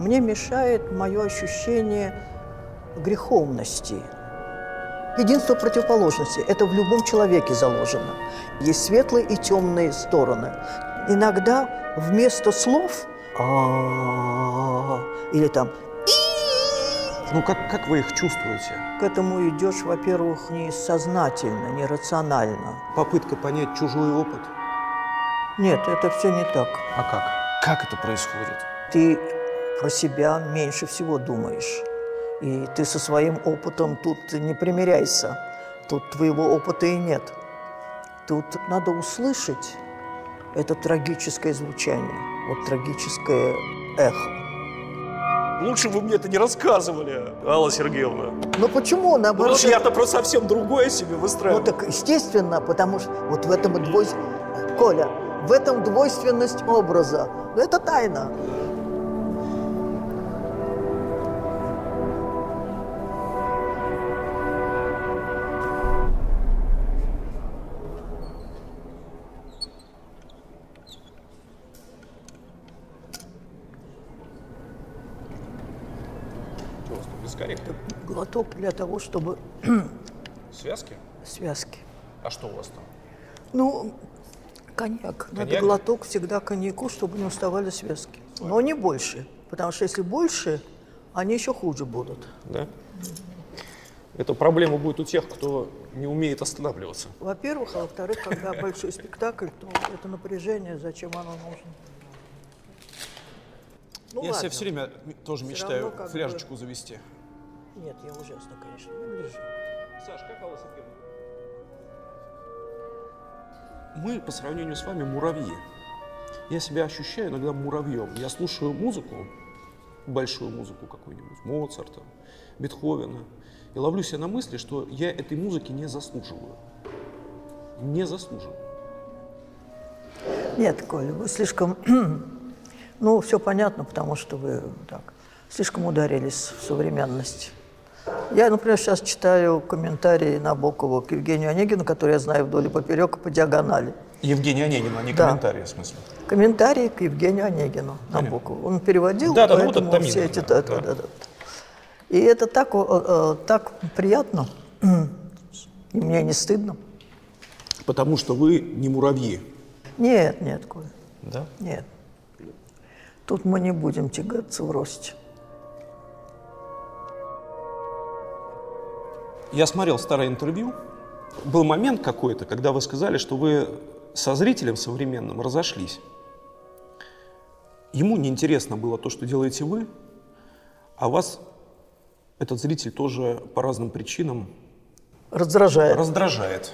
Мне мешает мое ощущение греховности. Единство противоположности – это в любом человеке заложено. Есть светлые и темные стороны. Иногда вместо слов «а» или там Ну, как, как вы их чувствуете? к этому идешь, во-первых, не сознательно, не рационально. Попытка понять чужой опыт? Нет, это все не так. А как? Как это происходит? Ты про себя меньше всего думаешь. И ты со своим опытом тут не примиряйся. Тут твоего опыта и нет. Тут надо услышать это трагическое звучание, вот трагическое эхо. Лучше бы мне это не рассказывали, Алла Сергеевна. Но почему? Потому Наоборот, что я-то просто совсем другое себе Ну выстраиваю. так естественно, потому что вот в этом и двой... Коля, в этом двойственность образа. Ну, это тайна. Глоток для того, чтобы Связки? связки. А что у вас там? Ну, коньяк. Надо Коньяк? глоток всегда коньяку, чтобы не уставали связки. Но не больше. Потому что если больше, они еще хуже будут. Да? Эта проблема будет у тех, кто не умеет останавливаться. Во-первых, а во-вторых, когда большой спектакль, то это напряжение, зачем оно нужно? Ну, я ладно. себе все время тоже Всё мечтаю равно как бы- фляжечку завести. Нет, я ужасно, конечно, не лежу. Саш, как Алла Сергеевна? Мы по сравнению с вами муравьи. Я себя ощущаю иногда муравьем. Я слушаю музыку, большую музыку какую-нибудь, Моцарта, Бетховена, и ловлю себя на мысли, что я этой музыки не заслуживаю. Не заслуживаю. Нет, Коля, вы слишком... Ну, все понятно, потому что вы так слишком ударились в современность. Я, например, сейчас читаю комментарии Набокова к Евгению Онегину, который я знаю вдоль и поперек и по диагонали. Евгений Онегин, а не Да. комментарии, в смысле. Комментарии к Евгению Онегину Набокову. Он переводил, Да, да, ну вот поэтому все эти... да, да, да. да. И это так, э, так приятно, и мне не стыдно. Потому что вы не муравьи. Нет, нет, Коля, Да? нет. Тут мы не будем тягаться в росте. Я смотрел старое интервью. Был момент какой-то, когда вы сказали, что вы со зрителем современным разошлись. Ему неинтересно было то, что делаете вы, а вас этот зритель тоже по разным причинам Раздражает. раздражает.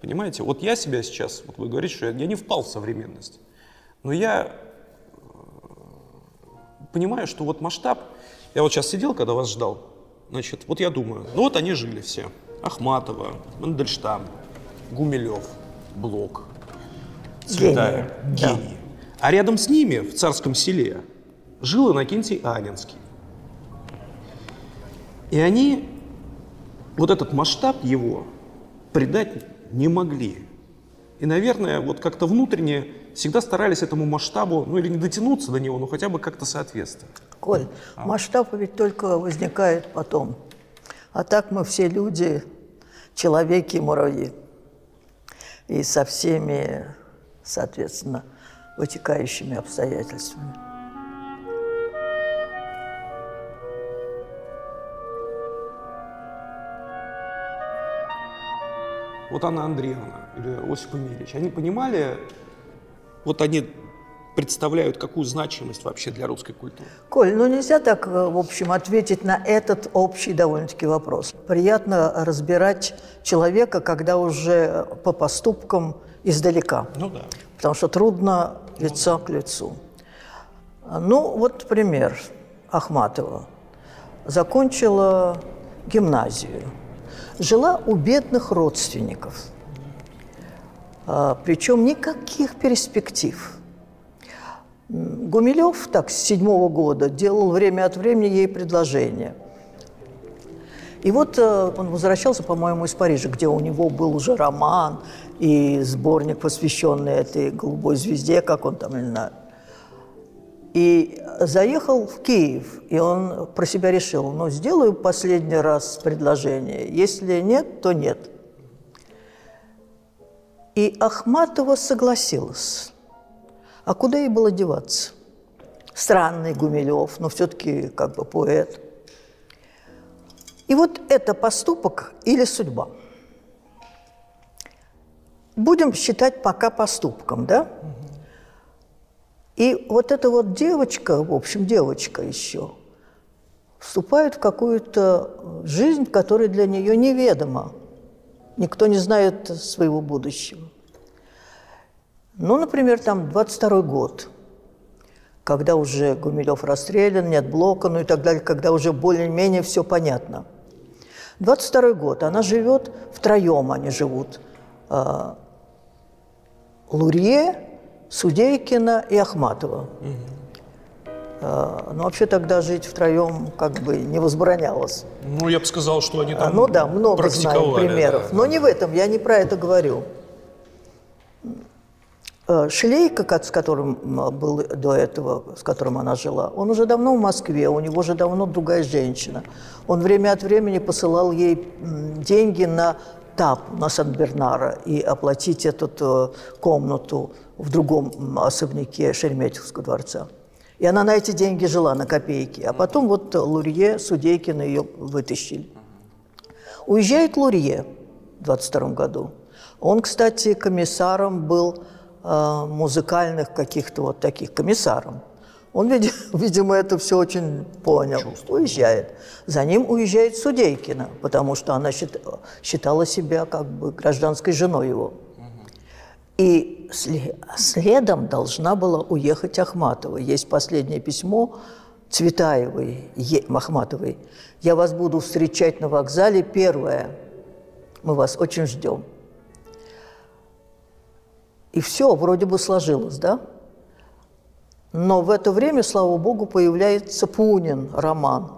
Понимаете? Вот я себя сейчас, вот вы говорите, что я, я не впал в современность, но я э, понимаю, что вот масштаб, я вот сейчас сидел, когда вас ждал, значит, вот я думаю, ну вот они жили все, Ахматова, Мандельштам, Гумилев, Блок, Цветаева, Гении, да. гении. А рядом с ними, в царском селе, жил Иннокентий Анинский. И они вот этот масштаб его придать не могли. И, наверное, вот как-то внутренне всегда старались этому масштабу, ну или не дотянуться до него, но хотя бы как-то соответствовать. Коль, масштаб ведь только возникает потом. А так мы все люди, человеки и муравьи. И со всеми, соответственно, вытекающими обстоятельствами. Вот Анна Андреевна или Осип Эмильевич, они понимали, вот они представляют какую значимость вообще для русской культуры. Коль, ну нельзя так, э, в общем, ответить на этот общий довольно-таки вопрос. Приятно разбирать человека, когда уже по поступкам издалека. Ну да. потому что трудно лицо к лицу. Ну, вот пример Ахматова. Закончила гимназию. Жила у бедных родственников. А, причем никаких перспектив. Гумилев так с седьмого года делал время от времени ей предложения. И вот э, он возвращался, по-моему, из Парижа, где у него был уже роман и сборник, посвященный этой голубой звезде, как он там, не знаю. И заехал в Киев, и он про себя решил, ну, сделаю последний раз предложение. Если нет, то нет. И Ахматова согласилась. А куда ей было деваться? Странный Гумилев, но все-таки как бы поэт. И вот это поступок или судьба. Будем считать пока поступком, да? И вот эта вот девочка, в общем, девочка еще, вступает в какую-то жизнь, которая для нее неведома. Никто не знает своего будущего. Ну, например, там 22 год, когда уже Гумилев расстрелян, нет блока, ну и так далее, когда уже более-менее все понятно. 22 год, она живет, втроем они живут. А, Лурье, Судейкина и Ахматова. Угу. Ну, вообще тогда жить втроем как бы не возбранялось. Ну, я бы сказал, что они там Ну да, много знаем примеров. Да. Но не в этом, я не про это говорю. Э, Шлейка, с которым был до этого, с которым она жила, он уже давно в Москве, у него уже давно другая женщина. Он время от времени посылал ей деньги на ТАП, на Сан-Бернара, и оплатить эту э, комнату в другом особняке Шереметьевского дворца. И она на эти деньги жила, на копейки. А потом вот Лурье, Судейкина ее вытащили. Уезжает Лурье в 22 году. Он, кстати, комиссаром был э, музыкальных каких-то вот таких, комиссаром. Он, видимо, это все очень понял. Уезжает. За ним уезжает Судейкина, потому что она считала себя как бы гражданской женой его. И следом должна была уехать Ахматова. Есть последнее письмо Цветаевой, Ахматовой. «Я вас буду встречать на вокзале. Первое. Мы вас очень ждем». И все вроде бы сложилось, да? Но в это время, слава богу, появляется Пунин, роман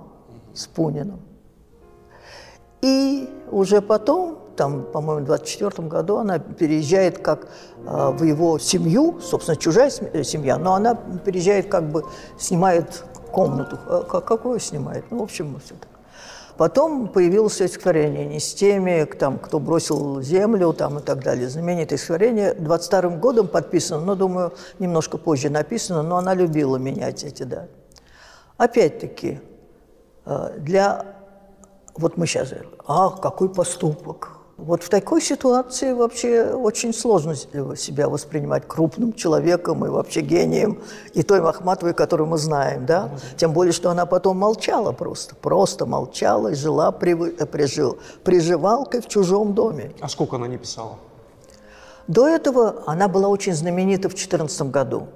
с Пуниным. И уже потом там, по-моему, в 24 году она переезжает как э, в его семью, собственно, чужая э, семья, но она переезжает как бы, снимает комнату. А, какую снимает? Ну, в общем, все так. Потом появилось стихотворение «Не с теми, там, кто бросил землю» там, и так далее. Знаменитое стихотворение. 22 годом подписано, но, думаю, немножко позже написано, но она любила менять эти, да. Опять-таки, э, для... Вот мы сейчас... Ах, какой поступок! Вот в такой ситуации вообще очень сложно себя воспринимать крупным человеком и вообще гением, и той Махматовой, которую мы знаем, да? Тем более, что она потом молчала просто, просто молчала и жила при, прижил, приживалкой в чужом доме. А сколько она не писала? До этого она была очень знаменита в 14 году.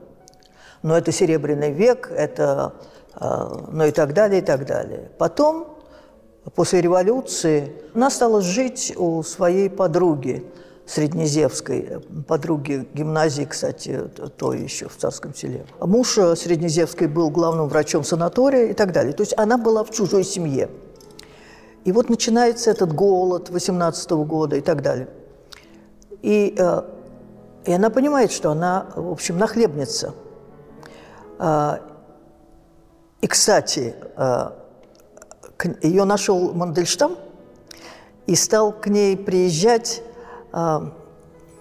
Но это Серебряный век, это, э, ну и так далее, и так далее. Потом После революции она стала жить у своей подруги Среднезевской, подруги гимназии, кстати, то еще в Царском селе. Муж Среднезевской был главным врачом санатория и так далее. То есть она была в чужой семье. И вот начинается этот голод 18 -го года и так далее. И, э, и она понимает, что она, в общем, нахлебница. Э, и, кстати, э, ее нашел Мандельштам и стал к ней приезжать, а,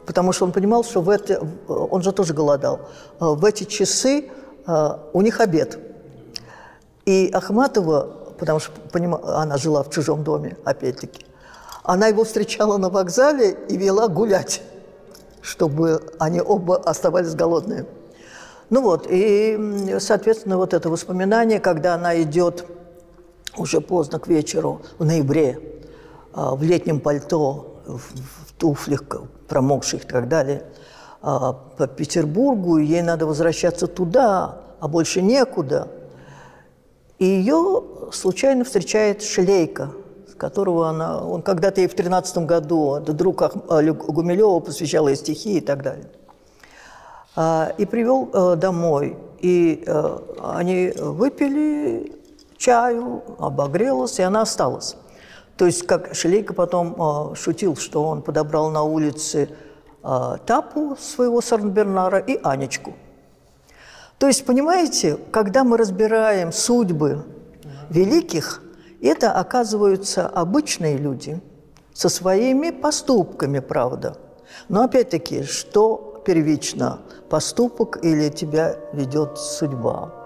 потому что он понимал, что в это, он же тоже голодал, а, в эти часы а, у них обед. И Ахматова, потому что она жила в чужом доме, опять-таки, она его встречала на вокзале и вела гулять, чтобы они оба оставались голодные. Ну вот, и, соответственно, вот это воспоминание, когда она идет уже поздно к вечеру, в ноябре, а, в летнем пальто, в туфлях промокших и так далее, а, по Петербургу, ей надо возвращаться туда, а больше некуда. И ее случайно встречает Шлейка, с которого она... Он когда-то ей в 13 году, это друг Гумилева, посвящал ей стихи и так далее. А, и привел э, домой. И э, они выпили чаю, обогрелась, и она осталась. То есть, как Шелейко потом э, шутил, что он подобрал на улице э, Тапу своего Сарнбернара и Анечку. То есть, понимаете, когда мы разбираем судьбы великих, это оказываются обычные люди со своими поступками, правда. Но опять-таки, что первично, поступок или тебя ведет судьба?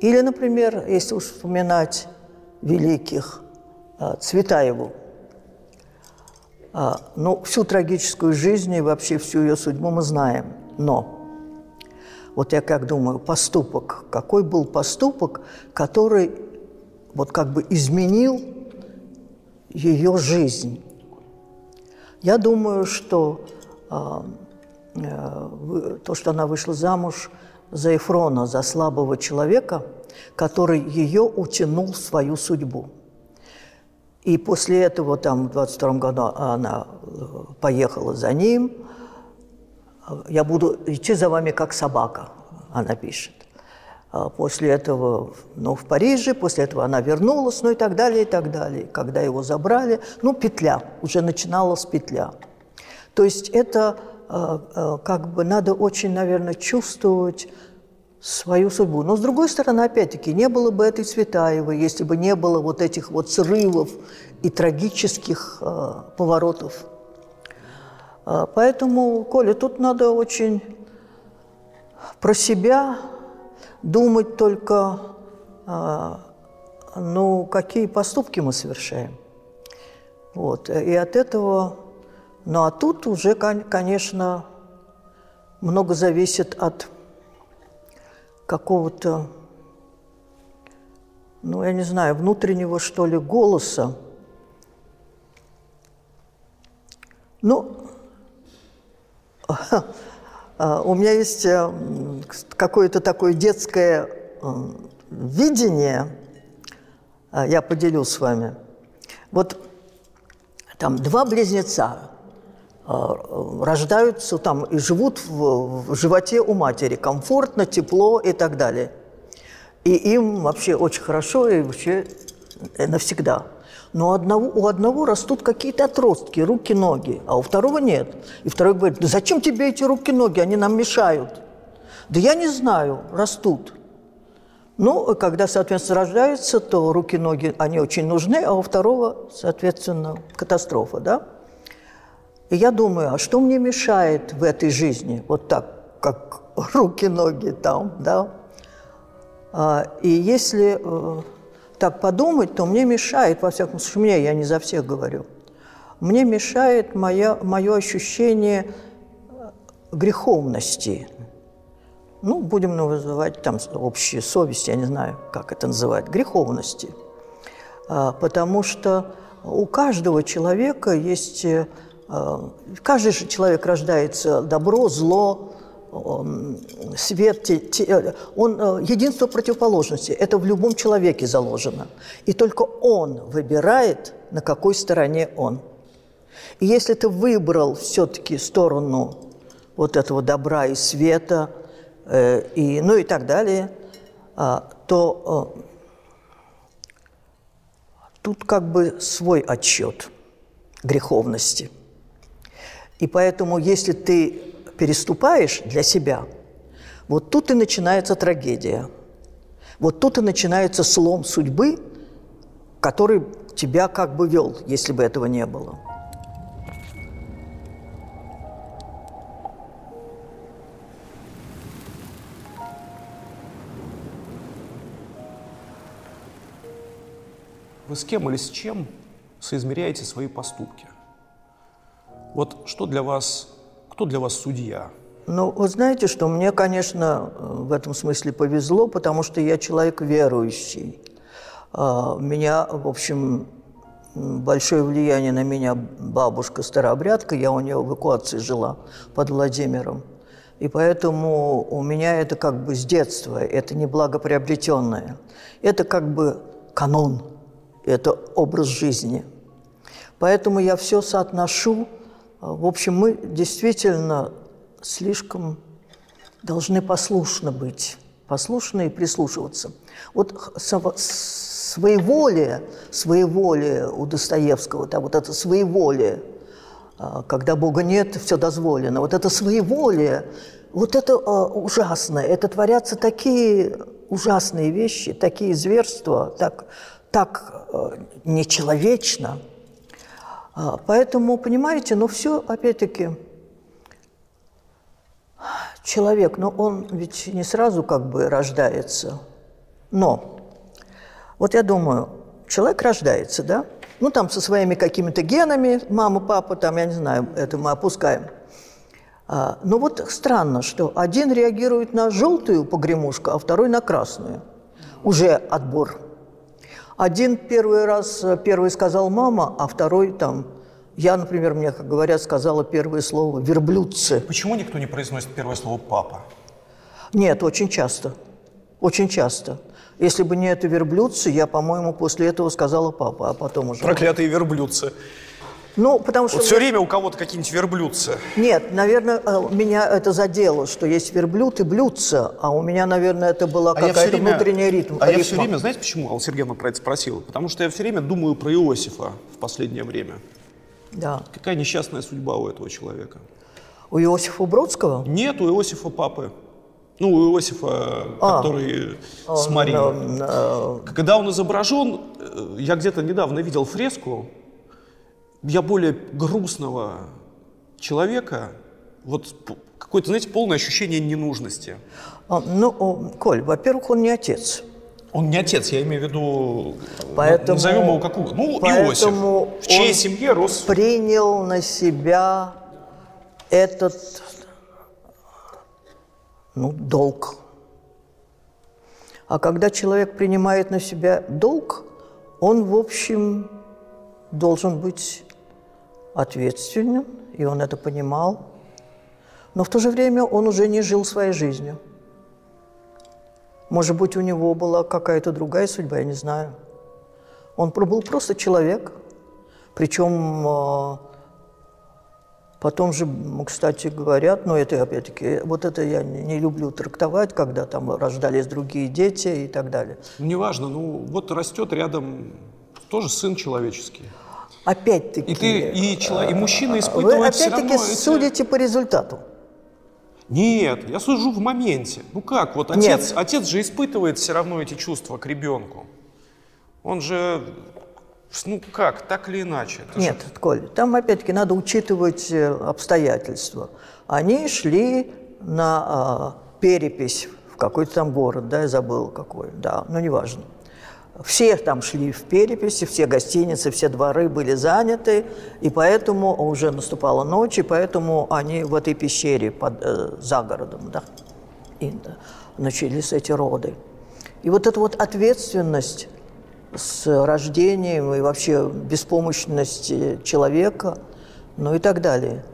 Или, например, если уж вспоминать великих, а, Цветаеву, а, ну, всю трагическую жизнь и вообще всю ее судьбу мы знаем. Но вот я как думаю, поступок, какой был поступок, который вот как бы изменил ее жизнь? Я думаю, что э, э, то, что она вышла замуж за Эфрона, за слабого человека, который ее утянул в свою судьбу. И после этого, там, в 22 году она э, поехала за ним. «Я буду идти за вами, как собака», она пишет. А после этого, ну, в Париже, после этого она вернулась, ну и так далее, и так далее. Когда его забрали, ну, петля, уже начиналась петля. То есть это как бы надо очень, наверное, чувствовать свою судьбу. Но, с другой стороны, опять-таки, не было бы этой Цветаевой, если бы не было вот этих вот срывов и трагических э, поворотов. Э, поэтому, Коля, тут надо очень про себя думать только, э, ну, какие поступки мы совершаем. Вот. И от этого ну а тут уже, конечно, много зависит от какого-то, ну, я не знаю, внутреннего, что ли, голоса. Ну, у меня есть э, какое-то такое детское э, видение, э, я поделюсь с вами. Вот там два близнеца, а, рождаются там и живут в, в животе у матери, комфортно, тепло и так далее. И им вообще очень хорошо и вообще навсегда. Но одного, у одного растут какие-то отростки, руки, ноги, а у второго нет. И второй говорит, да зачем тебе эти руки, ноги, они нам мешают. Да я не знаю, растут. Ну, когда, соответственно, рождаются, то руки, ноги, они очень нужны, а у второго, соответственно, катастрофа, да? И я думаю, а что мне мешает в этой жизни, вот так, как руки-ноги там, да? А, и если э, так подумать, то мне мешает, во всяком случае, мне, я не за всех говорю, мне мешает моя, мое ощущение э, греховности. Ну, будем называть там общие совести, я не знаю, как это называть, греховности. А, потому что у каждого человека есть Э, каждый же человек рождается добро, зло, свет, он э, единство противоположности. Это в любом человеке заложено. И только он выбирает, на какой стороне он. И если ты выбрал все-таки сторону вот этого добра и света, э, и, ну и так далее, то тут как бы свой отчет греховности – и поэтому, если ты переступаешь для себя, вот тут и начинается трагедия. Вот тут и начинается слом судьбы, который тебя как бы вел, если бы этого не было. Вы с кем или с чем соизмеряете свои поступки? Вот что для вас, кто для вас судья? Ну, вы знаете, что мне, конечно, в этом смысле повезло, потому что я человек верующий. А, меня, в общем, большое влияние на меня бабушка старообрядка, я у нее в эвакуации жила под Владимиром. И поэтому у меня это как бы с детства, это не благоприобретенное. Это как бы канон, это образ жизни. Поэтому я все соотношу в общем, мы действительно слишком должны послушно быть, послушны и прислушиваться. Вот своеволие, своеволие у Достоевского, да, вот это своеволие, а, когда Бога нет, все дозволено. Вот это своеволие, вот это а, ужасно. Это творятся такие ужасные вещи, такие зверства, так, так а, нечеловечно. Поэтому, понимаете, ну все, опять-таки, человек, но ну, он ведь не сразу как бы рождается. Но вот я думаю, человек рождается, да? Ну, там со своими какими-то генами, мама, папа, там, я не знаю, это мы опускаем. А, но вот странно, что один реагирует на желтую погремушку, а второй на красную. Уже отбор. Один первый раз, первый сказал мама, а второй там я, например, мне, как говорят, сказала первое слово «верблюдцы». Почему никто не произносит первое слово «папа»? Нет, очень часто. Очень часто. Если бы не это верблюдцы, я, по-моему, после этого сказала папа, а потом уже... Проклятые верблюдцы. Ну, потому что... Вот все время у кого-то какие-нибудь верблюдцы. Нет, наверное, э, меня это задело, что есть верблюд и блюдца, а у меня, наверное, это была а какая-то время... внутренняя ритм. А ритма. я все время, знаете, почему Алла Сергеевна про это спросила? Потому что я все время думаю про Иосифа в последнее время. Да. Какая несчастная судьба у этого человека? У Иосифа Бродского? Нет, у Иосифа папы. Ну, у Иосифа, а, который он, с Марией. Он, он, Когда он изображен, э, я где-то недавно видел фреску, я более грустного человека, вот какое-то, знаете, полное ощущение ненужности. А, ну, Коль, во-первых, он не отец. Он не отец, я имею в виду, поэтому, назовем его как угодно. Ну, Иосиф, в чьей семье рос... принял на себя этот ну, долг. А когда человек принимает на себя долг, он, в общем, должен быть ответственным, и он это понимал. Но в то же время он уже не жил своей жизнью. Может быть, у него была какая-то другая судьба, я не знаю. Он был просто человек, причем а, Потом же, кстати, говорят, но это опять-таки, вот это я не, люблю трактовать, когда там рождались другие дети и так далее. Ну, неважно, ну вот растет рядом тоже сын человеческий. Опять-таки. И ты, и, человек, и мужчина испытывает Вы опять-таки эти... судите по результату. Нет, я сужу в моменте. Ну как, вот отец, отец же испытывает все равно эти чувства к ребенку. Он же ну как, так или иначе? Это Нет, же... Коль, там опять-таки надо учитывать э, обстоятельства. Они шли на а, перепись в какой-то там город, да, я забыл какой, да, но неважно. Все там шли в переписи, все гостиницы, все дворы были заняты, и поэтому уже наступала ночь, и поэтому они в этой пещере под, э, за городом, да, и, начались эти роды. И вот эта вот ответственность с рождением и вообще беспомощности человека, ну и так далее.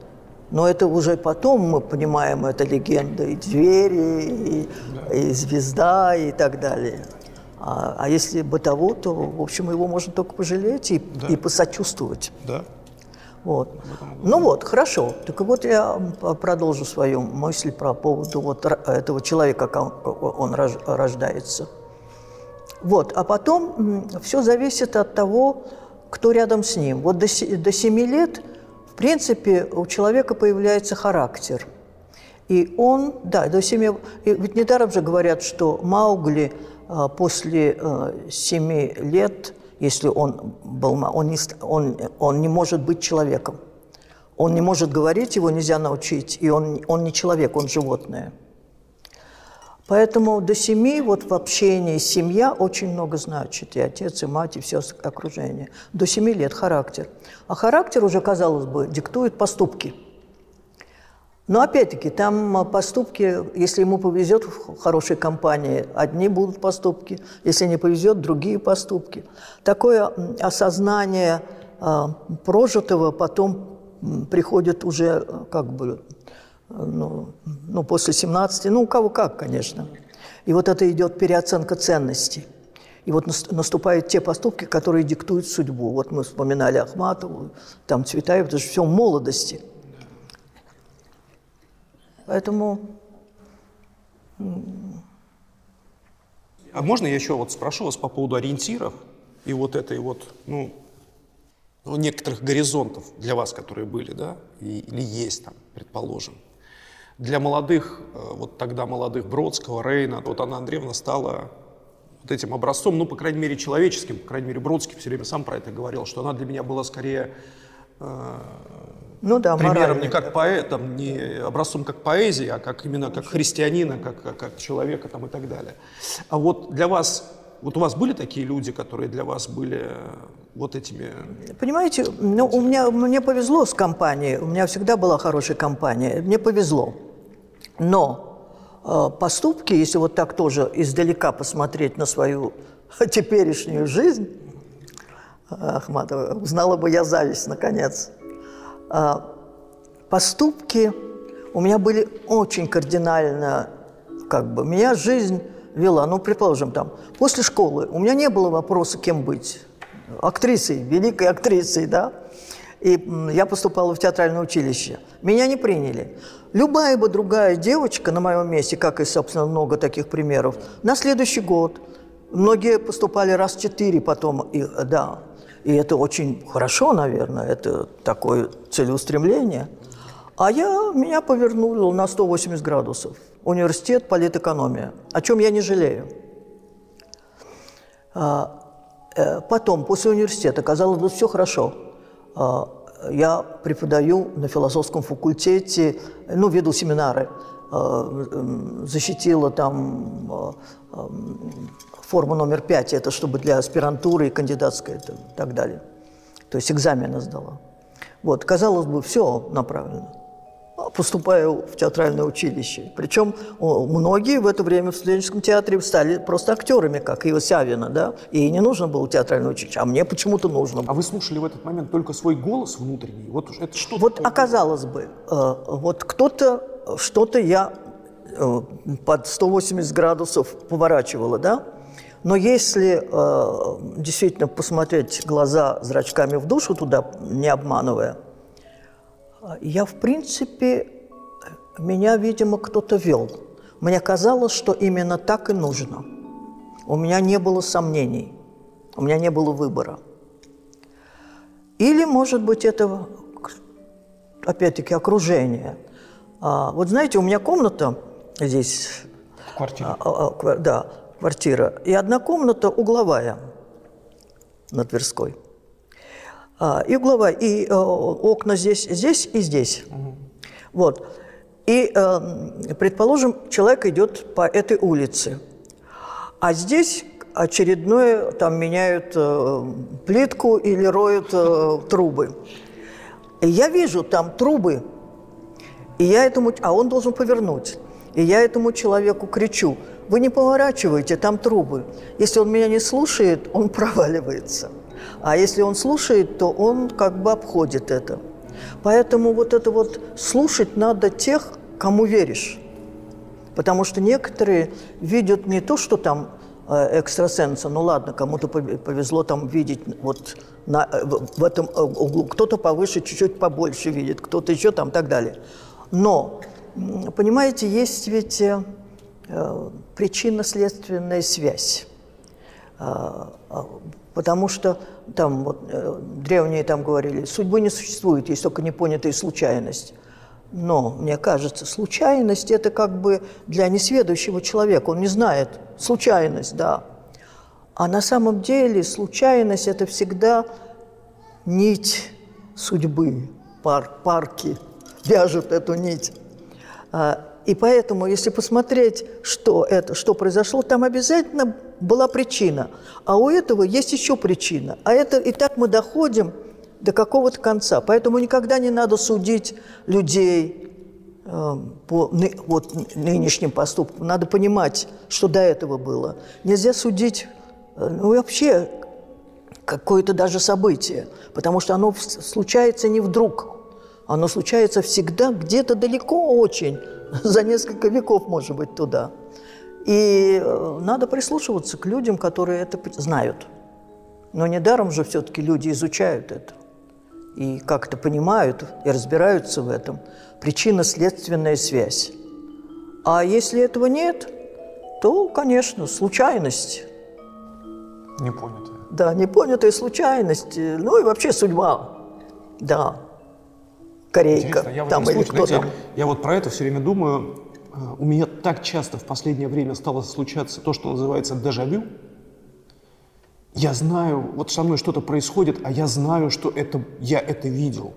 Но это уже потом мы понимаем, это легенда и двери, и, и звезда, и так далее. А, а если бытово, то, в общем, его можно только пожалеть и, да. и посочувствовать. Да. Вот. Ну вот, хорошо. Так вот я продолжу свою мысль про поводу вот этого человека, как он рождается. Вот. А потом все зависит от того, кто рядом с ним. Вот до, до 7 лет, в принципе, у человека появляется характер. И он, да, до 7... Ведь недаром же говорят, что Маугли после 7 э, лет, если он был... Он не, он, он не может быть человеком. Он не может говорить, его нельзя научить, и он, он не человек, он животное. Поэтому до семи вот в общении семья очень много значит. И отец, и мать, и все окружение. До семи лет характер. А характер уже, казалось бы, диктует поступки. Но опять-таки, там поступки, если ему повезет в хорошей компании, одни будут поступки, если не повезет, другие поступки. Такое осознание а, прожитого потом приходит уже как бы ну, ну, после 17, ну, у кого как, конечно. И вот это идет переоценка ценностей. И вот наступают те поступки, которые диктуют судьбу. Вот мы вспоминали Ахматову, там Цветаев, это же все в молодости. Поэтому... А можно я еще вот спрошу вас по поводу ориентиров и вот этой вот, ну, ну, некоторых горизонтов для вас, которые были, да, и, или есть там, предположим. Для молодых, э, вот тогда молодых Бродского, Рейна, вот Анна Андреевна стала вот этим образцом, ну, по крайней мере, человеческим, по крайней мере, Бродский все время сам про это говорил, что она для меня была скорее э, ну да, примером не как поэтом, не образцом как поэзии, а как именно как христианина, как, как, как человека там и так далее. А вот для вас, вот у вас были такие люди, которые для вас были вот этими... Понимаете, ну, у меня, мне повезло с компанией, у меня всегда была хорошая компания, мне повезло. Но э, поступки, если вот так тоже издалека посмотреть на свою теперешнюю жизнь, Ахматова, узнала бы я зависть, наконец. Э, поступки у меня были очень кардинально, как бы, меня жизнь вела, ну, предположим, там, после школы у меня не было вопроса, кем быть актрисой, великой актрисой, да. И я поступала в театральное училище. Меня не приняли. Любая бы другая девочка на моем месте, как и, собственно, много таких примеров, на следующий год. Многие поступали раз четыре потом, и, да. И это очень хорошо, наверное, это такое целеустремление. А я, меня повернуло на 180 градусов. Университет, политэкономия, о чем я не жалею. А, Э, потом, после университета, казалось бы, все хорошо. А, я преподаю на философском факультете, ну, веду семинары, а, защитила там а, форму номер пять, это чтобы для аспирантуры и кандидатской и так далее. То есть экзамены сдала. Вот, казалось бы, все направлено поступаю в театральное училище. Причем многие в это время в студенческом театре стали просто актерами, как и Сявина, да, и не нужно было театральное училище, а мне почему-то нужно. А вы слушали в этот момент только свой голос внутренний? Вот это что? Вот оказалось бы, э, вот кто-то, что-то я э, под 180 градусов поворачивала, да, но если э, действительно посмотреть глаза зрачками в душу туда, не обманывая, я, в принципе, меня, видимо, кто-то вел. Мне казалось, что именно так и нужно. У меня не было сомнений, у меня не было выбора. Или, может быть, это, опять-таки, окружение. А, вот знаете, у меня комната здесь... Квартира. А, а, да, квартира. И одна комната угловая на Тверской. А, и угловая, и э, окна здесь, здесь и здесь. Угу. Вот. И, э, предположим, человек идет по этой улице, а здесь очередное, там меняют э, плитку или роют э, трубы. И я вижу там трубы, и я этому, а он должен повернуть. И я этому человеку кричу, вы не поворачивайте, там трубы. Если он меня не слушает, он проваливается. А если он слушает, то он как бы обходит это. Поэтому вот это вот слушать надо тех, кому веришь. Потому что некоторые видят не то, что там э, экстрасенса, ну ладно, кому-то повезло там видеть вот на, э, в этом э, углу, кто-то повыше, чуть-чуть побольше видит, кто-то еще там так далее. Но, понимаете, есть ведь причинно-следственная связь. А, а, потому что там вот, э, древние там говорили, судьбы не существует, есть только непонятая случайность. Но, мне кажется, случайность – это как бы для несведущего человека, он не знает. Случайность, да. А на самом деле случайность – это всегда нить судьбы, пар, парки вяжут эту нить. И поэтому, если посмотреть, что это, что произошло, там обязательно была причина. А у этого есть еще причина. А это и так мы доходим до какого-то конца. Поэтому никогда не надо судить людей э, по ны, вот, нынешним поступкам. Надо понимать, что до этого было. Нельзя судить э, ну, вообще какое-то даже событие, потому что оно случается не вдруг. Оно случается всегда где-то далеко очень, за несколько веков, может быть, туда. И э, надо прислушиваться к людям, которые это знают. Но недаром же все-таки люди изучают это. И как-то понимают и разбираются в этом. Причинно-следственная связь. А если этого нет, то, конечно, случайность. Непонятая. Да, непонятая случайность. э, Ну и вообще судьба. Да. Корейка. Интересно, там этом или случае, кто знаете, там. я вот про это все время думаю. А, У меня так часто в последнее время стало случаться то, что называется дежавю. Я знаю, вот со мной что-то происходит, а я знаю, что это, я это видел.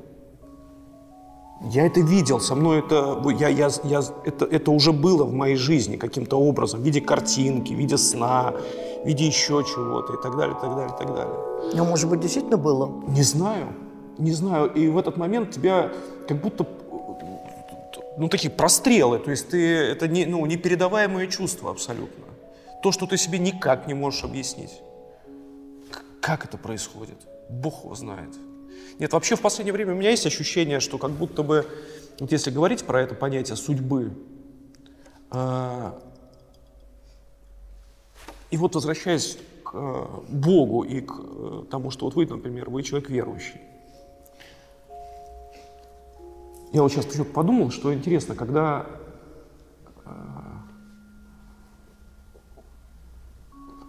Я это видел, со мной это, я, я, я, это, это уже было в моей жизни каким-то образом, в виде картинки, в виде сна, в виде еще чего-то и так далее, и так далее, и так далее. Ну, может быть, действительно было. Не знаю, не знаю. И в этот момент тебя как будто ну, такие прострелы. То есть ты, это не, ну, непередаваемое чувство абсолютно. То, что ты себе никак не можешь объяснить. Как это происходит? Бог его знает. Нет, вообще в последнее время у меня есть ощущение, что как будто бы, вот если говорить про это понятие судьбы, а, и вот возвращаясь к э, Богу и к э, тому, что вот вы, например, вы человек верующий. Я вот сейчас подумал, что интересно, когда э,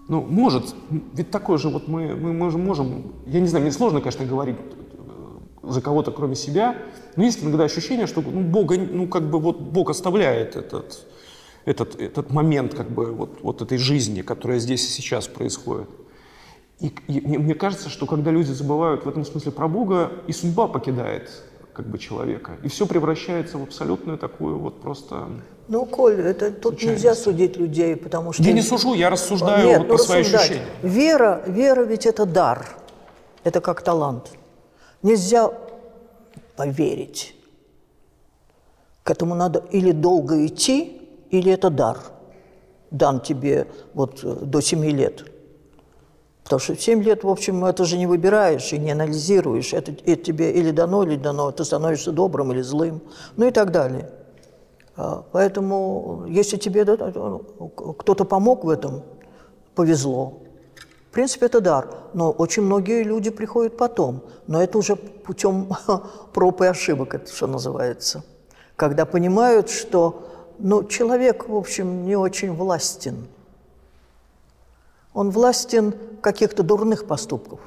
ну, может, ведь такое же вот мы, мы можем, можем, я не знаю, мне сложно, конечно, говорить э, за кого-то, кроме себя, но есть иногда ощущение, что ну, Бога, ну, как бы вот Бог оставляет этот, этот, этот момент как бы вот, вот этой жизни, которая здесь и сейчас происходит. И, и мне, мне кажется, что когда люди забывают в этом смысле про Бога, и судьба покидает как бы человека, и все превращается в абсолютную такую вот просто... Ну, Коль, это тут нельзя судить людей, потому что... Я не сужу, я рассуждаю Нет, вот ну, про свои рассуждать. ощущения. Вера, вера ведь это дар. Это как талант. Нельзя поверить. К этому надо или долго идти, или это дар. Дан тебе вот э, до 7 лет. Потому что в 7 лет, в общем, это же не выбираешь и не анализируешь. Это, это тебе или дано, или дано. Ты становишься добрым или злым. Ну и так далее. А, Поэтому, если тебе да, кто-то помог в этом, повезло. В принципе, это дар. Но очень многие люди приходят потом. Но это уже путем проб и ошибок, это что называется. Когда понимают, что ну, человек, в общем, не очень властен. Он властен каких-то дурных поступков.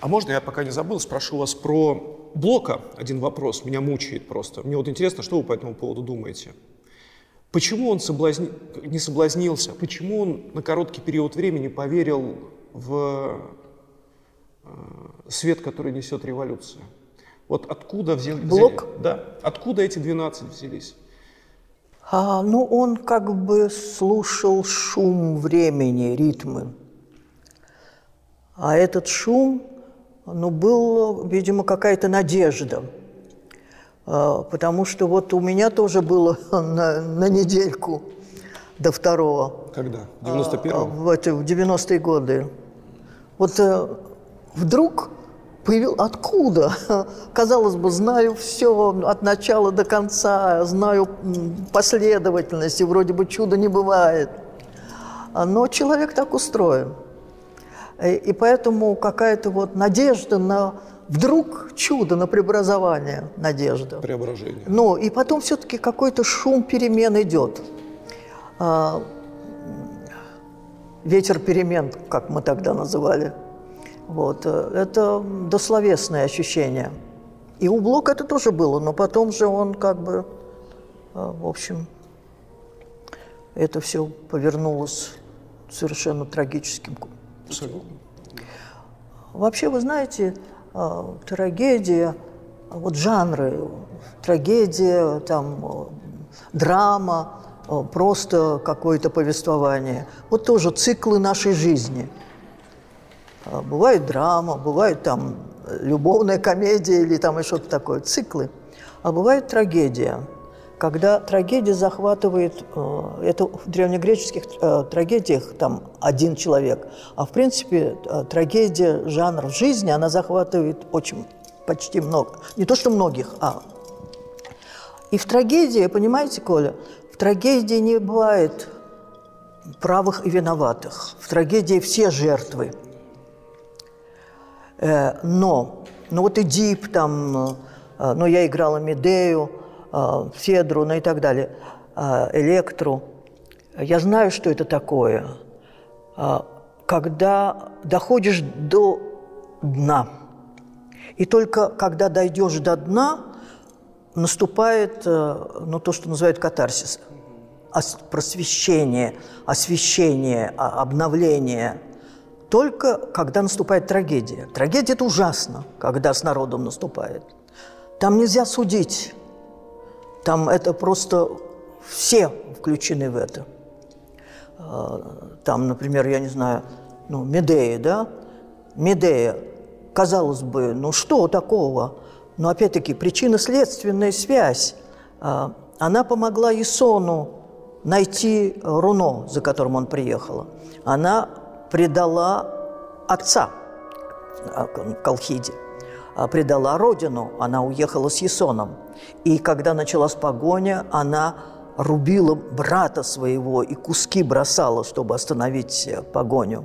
А можно я пока не забыл, спрошу вас про Блока один вопрос, меня мучает просто. Мне вот интересно, что вы по этому поводу думаете. Почему он соблазни- не соблазнился? Почему он на короткий период времени поверил в э, свет, который несет революция? Вот откуда взяли... Блок? Да. Откуда эти 12 взялись? А, ну, он как бы слушал шум времени, ритмы. А этот шум, ну, был, видимо, какая-то надежда. А, потому что вот у меня тоже было на, на недельку до второго. Когда? В А, 91-м? В, эти, в 90-е годы. Вот э, вдруг появил откуда? Казалось бы, знаю все от начала до конца, знаю последовательность, и вроде бы чуда не бывает. Но человек так устроен. И, и поэтому какая-то вот надежда на вдруг чудо, на преобразование, надежда. Преображение. Ну, и потом все-таки какой-то шум перемен идет. А, ветер перемен, как мы тогда называли. Вот. э, Это дословесное ощущение. И у Блока это тоже было, но потом же он как бы, э, в общем, это все повернулось совершенно трагическим Абсолютно. Вообще, вы знаете, э, трагедия, вот жанры, трагедия, там, драма, просто какое-то повествование. Вот тоже циклы нашей жизни. Э, Бывает драма, бывает там э, любовная комедия или там и что-то такое, циклы. А бывает трагедия, когда трагедия захватывает, э, это в древнегреческих э, трагедиях там один человек, а в принципе трагедия, жанр в жизни, она захватывает очень, почти много. Не то, что многих, а и в трагедии, понимаете, Коля, в трагедии не бывает правых и виноватых. В трагедии все жертвы. Э, но, ну вот Эдип там, э, ну я играла Медею, э, Федру, ну и так далее, Электру. Я знаю, что это такое, когда доходишь до дна. И только когда дойдешь до дна, наступает ну, то, что называют катарсис, просвещение, освещение, обновление. Только когда наступает трагедия. Трагедия – это ужасно, когда с народом наступает. Там нельзя судить. Там это просто все включены в это. А, там, например, я не знаю, ну, Медея, да? Медея, казалось бы, ну что такого? Но опять-таки причинно-следственная связь. А, она помогла Исону найти руно, за которым он приехал. Она предала отца а, Колхиде, предала родину, она уехала с Исоном. И когда началась погоня, она рубила брата своего и куски бросала, чтобы остановить э, погоню.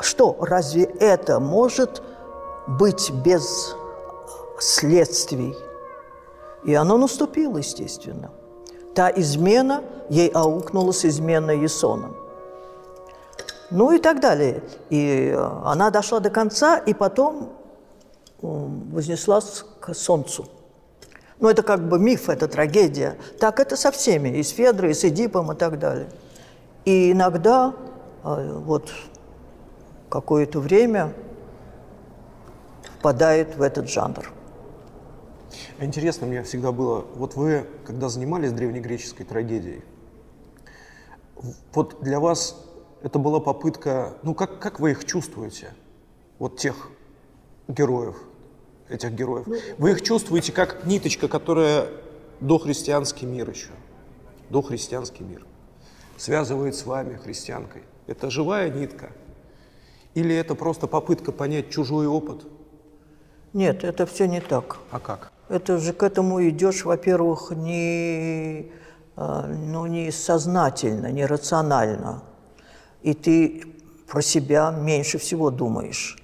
Что, разве это может быть без следствий? И оно наступило, естественно. Та измена ей аукнулась измена Есоном. Ну и так далее. И э, она дошла до конца, и потом вознеслась к солнцу – ну, это как бы миф, это трагедия. Так это со всеми, и с Федрой, и с Эдипом, и так далее. И иногда а, вот какое-то время впадает в этот жанр. Интересно мне всегда было, вот вы, когда занимались древнегреческой трагедией, вот для вас это была попытка, ну как, как вы их чувствуете, вот тех героев, этих героев. Ну, Вы их чувствуете как ниточка, которая дохристианский мир еще, дохристианский мир, связывает с вами, христианкой. Это живая нитка? Или это просто попытка понять чужой опыт? Нет, это все не так. А как? Это же к этому идешь, во-первых, не, а, ну, не сознательно, не рационально. И ты про себя меньше всего думаешь.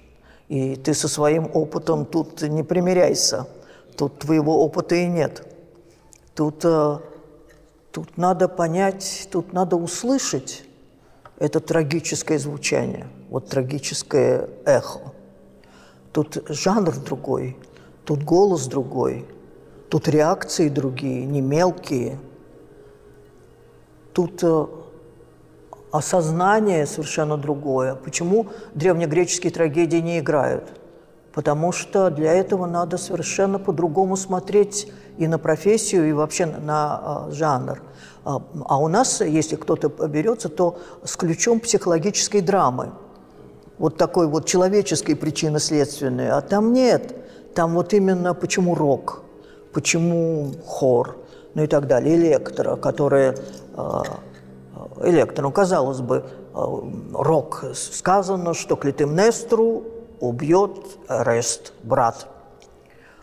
И ты со своим опытом тут не примиряйся. Тут твоего опыта и нет. Тут, э, тут надо понять, тут надо услышать это трагическое звучание, вот трагическое эхо. Тут жанр другой, тут голос другой, тут реакции другие, не мелкие. Тут э, осознание совершенно другое. Почему древнегреческие трагедии не играют? Потому что для этого надо совершенно по-другому смотреть и на профессию, и вообще на, жанр. А, а у нас, если кто-то берется, то с ключом психологической драмы. Вот такой вот человеческой причины следственной. А там нет. Там вот именно почему рок, почему хор, ну и так далее, электро, которые электро. казалось бы, э, рок сказано, что Клитемнестру убьет Рест, брат.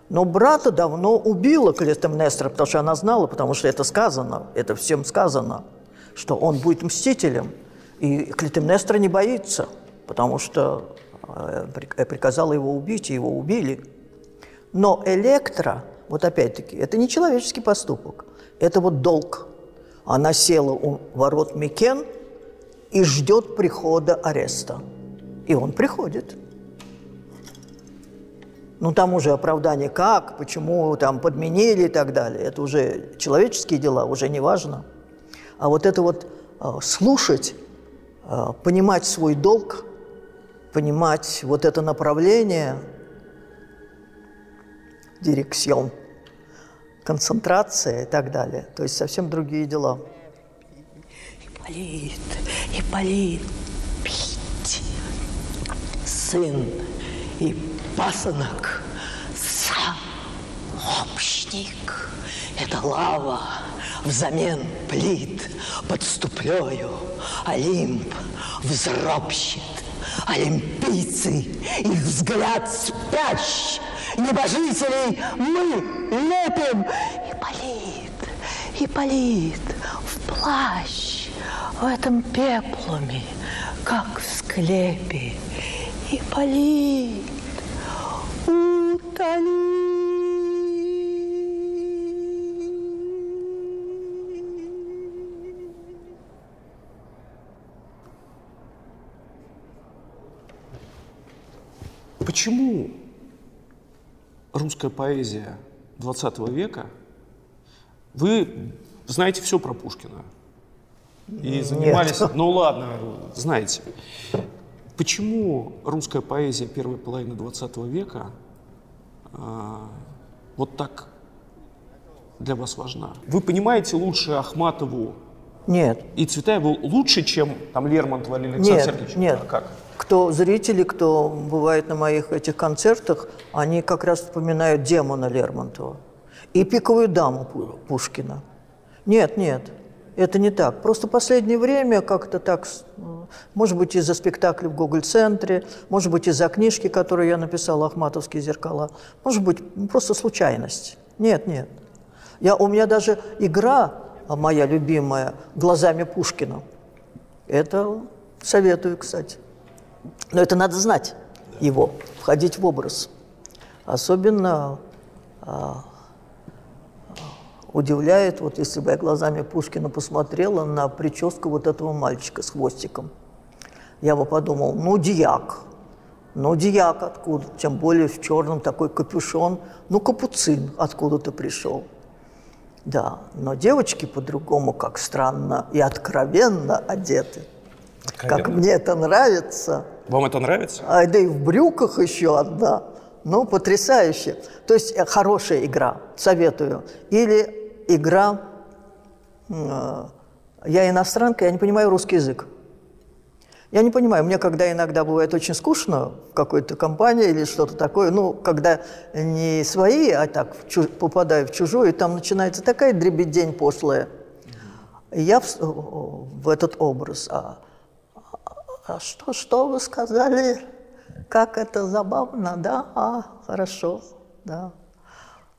Но брата давно убила Клитемнестра, потому что она знала, потому что это сказано, это всем сказано, что он будет мстителем. И Клитемнестра не боится, потому что э, приказала его убить, и его убили. Но Электра, вот опять-таки, это не человеческий поступок, это вот долг – она села у ворот Микен и ждет прихода ареста. И он приходит. Ну, там уже оправдание как, почему там подменили и так далее. Это уже человеческие дела, уже не важно. А вот это вот э, слушать, э, понимать свой долг, понимать вот это направление, дирекцион – концентрация и так далее. То есть совсем другие дела. Ипполит, Ипполит, пить, сын и пасынок, сообщник. Это лава взамен плит подступлёю. Олимп взропщит, олимпийцы, их взгляд спящий небожителей мы лепим. И полит, и полит в плащ в этом пеплуме, как в склепе. И полит утолит. Почему русская поэзия 20 века, вы знаете все про Пушкина и занимались, Нет. ну ладно, знаете. Почему русская поэзия первой половины 20 века а, вот так для вас важна? Вы понимаете лучше Ахматову Нет, и Цветаеву лучше, чем там Лермонтова или Александр нет, Сергеевич? нет. А как? Кто зрители, кто бывает на моих этих концертах, они как раз вспоминают демона Лермонтова и пиковую даму Пу- Пушкина. Нет, нет, это не так. Просто последнее время как-то так, м, может быть, из-за спектакля в Гоголь-центре, может быть, из-за книжки, которую я написала «Ахматовские зеркала», может быть, просто случайность. Нет, нет. Я, у меня даже игра моя любимая «Глазами Пушкина». Это советую, кстати. Но это надо знать его, входить в образ. Особенно а, удивляет, вот если бы я глазами Пушкина посмотрела на прическу вот этого мальчика с хвостиком. Я бы подумал, ну, дьяк. Ну, дьяк откуда? Тем более в черном такой капюшон. Ну, капуцин откуда-то пришел. Да, но девочки по-другому, как странно и откровенно одеты. Как Откровенно? мне это нравится. Вам это нравится? А, да и в брюках еще одна. Ну, потрясающе. То есть э, хорошая игра, советую. Или игра, э, я иностранка, я не понимаю русский язык. Я не понимаю, мне когда иногда бывает очень скучно в какой-то компании или что-то такое, ну, когда не свои, а так в попадаю в чужую, и там начинается такая дребедень пошлая. Я в, в этот образ. А, а что, что вы сказали? Как это забавно, да? А, хорошо, да.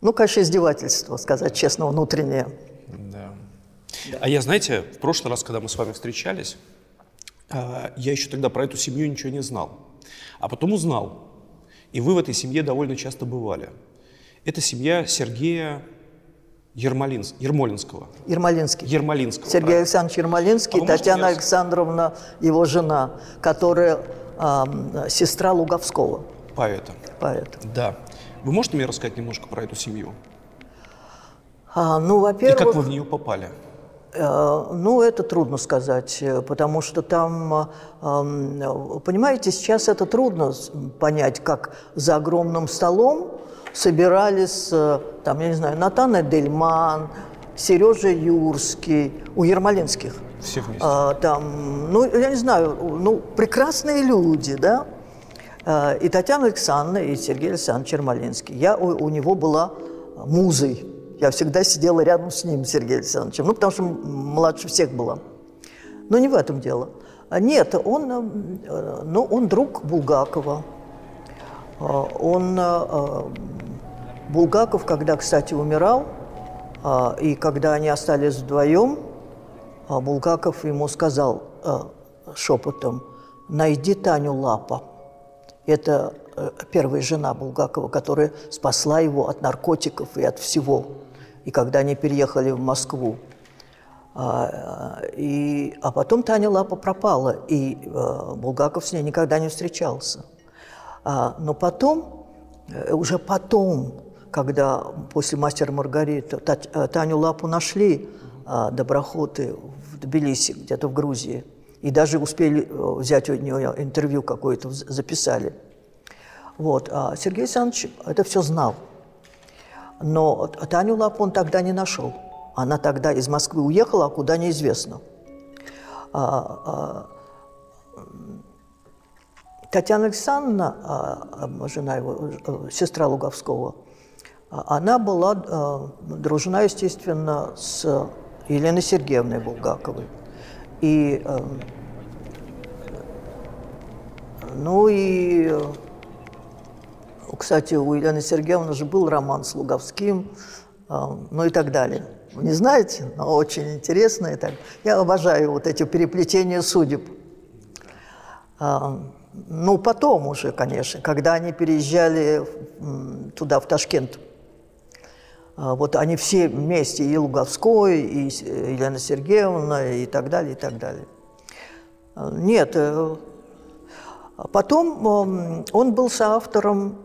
Ну, конечно, издевательство, сказать честно, внутреннее. Да. А я, знаете, в прошлый раз, когда мы с вами встречались, я еще тогда про эту семью ничего не знал. А потом узнал. И вы в этой семье довольно часто бывали. Это семья Сергея Ермолинс- Ермолинского. Ермолинский. Ермолинского. Сергей правильно? Александрович Ермолинский, А можете Татьяна рас- Александровна, его жена, которая ам, сестра Луговского, Поэта. поэта. Да. Вы можете мне рассказать немножко про эту семью? А, ну, И во-первых... как вы в нее попали? Э, Ну, это трудно сказать, э, потому что там, эм, понимаете, сейчас это трудно понять, как за огромным столом собирались, э, там, я не знаю, Натана Дельман, Сережа Юрский, у Ермолинских. Все вместе. Там, ну, я не знаю, ну, прекрасные люди, да, и Татьяна Александровна, и Сергей Александрович Ермолинский. Я у, у него была музой. Я всегда сидела рядом с ним, Сергеем Александровичем, ну, потому что младше всех была. Но не в этом дело. А, Нет, он, э, ну, он друг Булгакова. А, Он, э, э, Булгаков, когда, кстати, умирал, а, и когда они остались вдвоем, Булгаков ему сказал шепотом, найди Таню Лапа. Это первая жена Булгакова, которая спасла его от наркотиков и от всего. И когда они переехали в Москву. А, э, и, а потом Таня Лапа пропала, и э, Булгаков с ней никогда не встречался. А, но потом, э, уже потом, когда после «Мастера и Маргариты» Тать- э, Таню Лапу нашли а, доброхоты в Тбилиси, где-то в Грузии, и даже успели э, взять у нее интервью какое-то, записали. Вот. А Сергей Александрович это все знал. Но Таню Лапу он тогда не нашел. Она тогда из Москвы уехала, а куда неизвестно. А, а, Татьяна Александровна, а, а, жена его, э, сестра Луговского, а, она была э, дружна, естественно, с Еленой Сергеевной Булгаковой. И, э, ну и, э, кстати, у Елены Сергеевны же был роман с Луговским, э, ну и так далее. Не знаете, но очень интересно. И так. Я обожаю вот эти переплетения судеб. А, Ну, потом уже, конечно, когда они переезжали туда, в Ташкент. А, Вот они все вместе, и Луговской, и Елена Сергеевна, и так далее, и так далее. А, Нет, э, А Потом он был соавтором,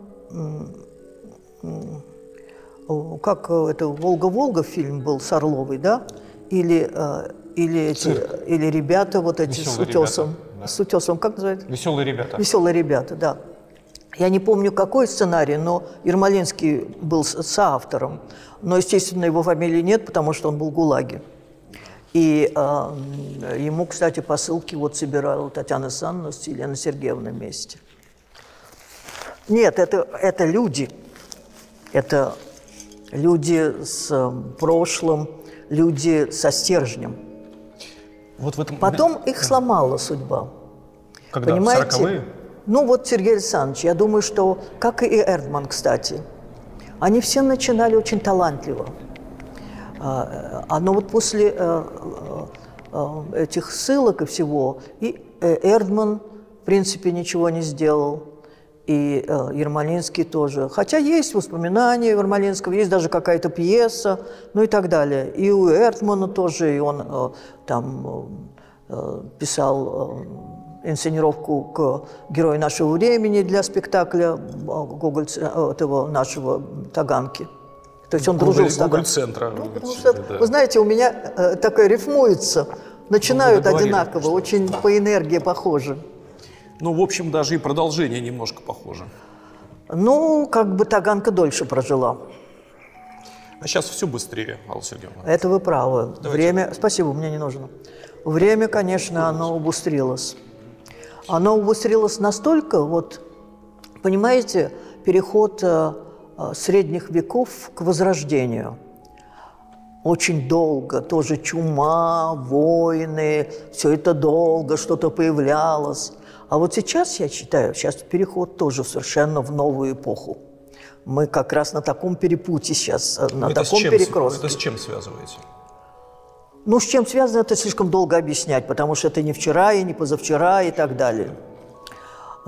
как э, это «Волга-Волга» фильм был с Орловой, да? Или, э, или, эти, или ребята вот эти с Веселые утесом. ребята, да. С утесом, как называется? Веселые ребята. Веселые ребята, да. Я не помню, какой сценарий, но Ермолинский был с- соавтором. Но, естественно, его фамилии нет, потому что он был в ГУЛАГе. И э, ему, кстати, посылки вот собирала Татьяна Санна с Еленой Сергеевной вместе. Нет, это, это люди. Это люди с э, прошлым, люди со стержнем. Вот в этом... Потом их сломала судьба. Когда? Понимаете? 40-е? Ну вот Сергей Александрович, я думаю, что, как и Эрдман, кстати, они все начинали очень талантливо. А, а, но вот после э, э, э, этих ссылок и всего, и э, Эрдман, в принципе, ничего не сделал, и э, Ермолинский тоже. Хотя есть воспоминания Ермолинского, есть даже какая-то пьеса, ну и так далее. И у Эрдмана тоже, и он э, там э, писал э, инсценировку к «Герою нашего времени» для спектакля э, Гоголь, э, этого нашего Таганки. То есть он дружил Гоголь- с Таганкой. Ну, потому что, вы знаете, у меня э, такое рифмуется. Начинают Ну, одинаково, очень по энергии похожи. Ну, в общем, даже и продолжение немножко похоже. Ну, как бы Таганка дольше прожила. А сейчас все быстрее, Алла Сергеевна. Это вы правы. Время... Спасибо, мне не нужно. Время, конечно, оно убыстрилось. Оно убыстрилось настолько, вот, понимаете, переход э, э, средних веков к возрождению. Очень долго, тоже чума, войны, все это долго, что-то появлялось. А вот сейчас, я считаю, сейчас переход тоже совершенно в новую эпоху. Мы как раз на таком перепутье сейчас, э, на это, таком чем, перекрестке. это с чем связываете? Ну, с чем связано, это слишком долго объяснять, потому что это не вчера и не позавчера и так далее.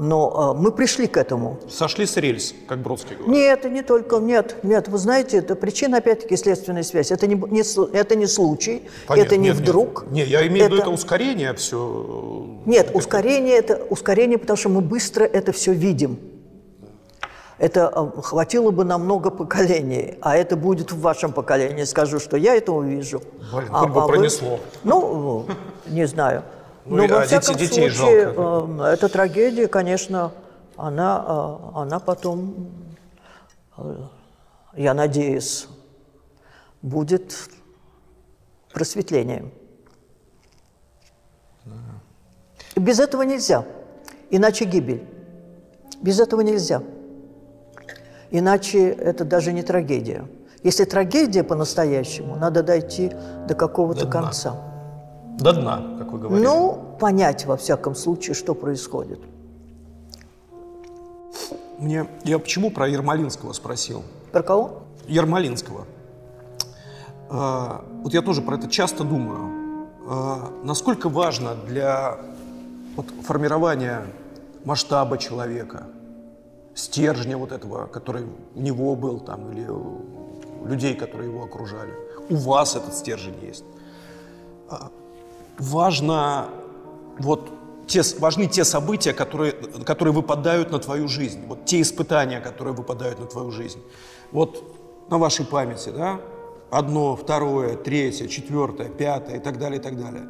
Но э, мы пришли к этому. Сошли с рельс, как Бродский говорит. Нет, это не только, нет, нет, вы знаете, это причина, опять-таки, следственная связь. Это не, не это не случай, Понятно. это не Нет, нет. вдруг. Не, я имею в виду Это- это ускорение все. Нет, ускорение это ускорение, потому что мы быстро это все видим. Это э, хватило бы на много поколений, а это будет в вашем поколении. Скажу, что я это увижу. Блин, а, хоть бы а вы- пронесло. Ну, не знаю. Ну, Но и- во а всяком детей- детей случае, жалко. э, эта трагедия, конечно, она, э, она потом, э, я надеюсь, будет просветлением. Без этого нельзя. Иначе гибель. Без этого нельзя. Иначе это даже не трагедия. Если трагедия по-настоящему, надо дойти до какого-то До конца. До дна, как вы говорите. Ну, понять, во всяком случае, что происходит. Мне, я почему про Ермолинского спросил? Про кого? Ермолинского. А, вот я тоже про это часто думаю. А, насколько важно для вот, формирования масштаба человека, стержня вот этого, который у него был там, или у людей, которые его окружали. У вас этот стержень есть. Важно вот те, важны те события, которые, которые выпадают на твою жизнь, вот те испытания, которые выпадают на твою жизнь. Вот на вашей памяти, да, одно, второе, третье, четвертое, пятое и так далее, и так далее.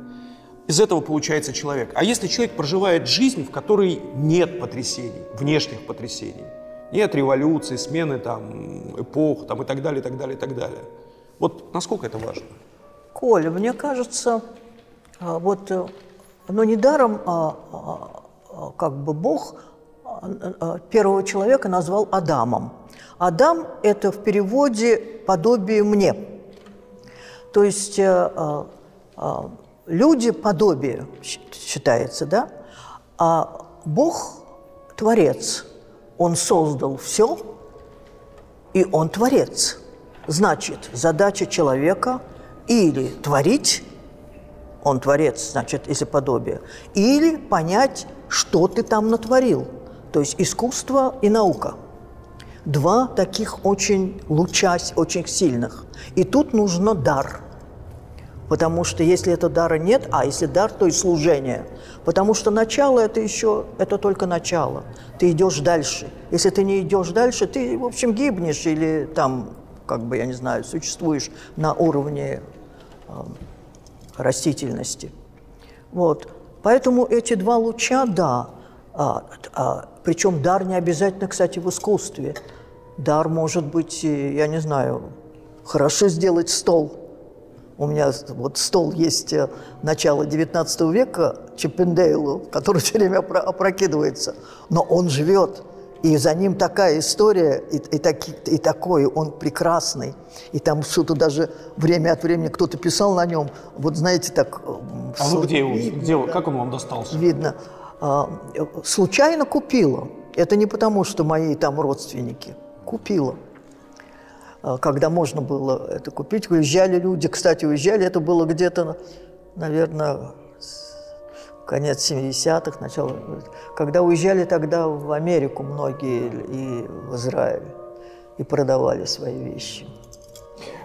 Из этого получается человек. А если человек проживает жизнь, в которой нет потрясений, внешних потрясений, нет революции, смены там, эпох там, и так далее, и так далее, и так далее. Вот насколько это важно? Коля, мне кажется, вот, э, ну, недаром а, а, а, как бы Бог а, а, первого человека назвал Адамом. Адам – это в переводе подобие мне. То есть э, а, а, люди – подобие считается, да? А Бог – творец. Он создал все, и он творец. Значит, задача человека или творить, он творец, значит, если подобие, или понять, что ты там натворил. То есть искусство и наука. Два таких очень лучась, очень сильных. И тут нужно дар. Потому что если этого дара нет, а если дар, то и служение. Потому что начало это еще, это только начало. Ты идешь дальше. Если ты не идешь дальше, ты, в общем, гибнешь или там, как бы, я не знаю, существуешь на уровне э, растительности. Вот. Поэтому эти два луча, да, а, а, причем дар не обязательно, кстати, в искусстве. Дар может быть, я не знаю, хорошо сделать стол. У меня вот стол есть э, начала XIX века Чиппендейлу, который все время опрокидывается. Но он живет, и за ним такая история, и, и, таки, и такой, он прекрасный. И там что-то даже время от времени кто-то писал на нем, вот знаете, так... Э, а вы где его, где, как он вам достался? Видно. А, случайно купила. Это не потому, что мои там родственники. Купила. А, когда можно было это купить. Уезжали люди, кстати, уезжали. Это было где-то, наверное, конец 70-х, начало... Когда уезжали тогда в Америку многие и в Израиль. И продавали свои вещи.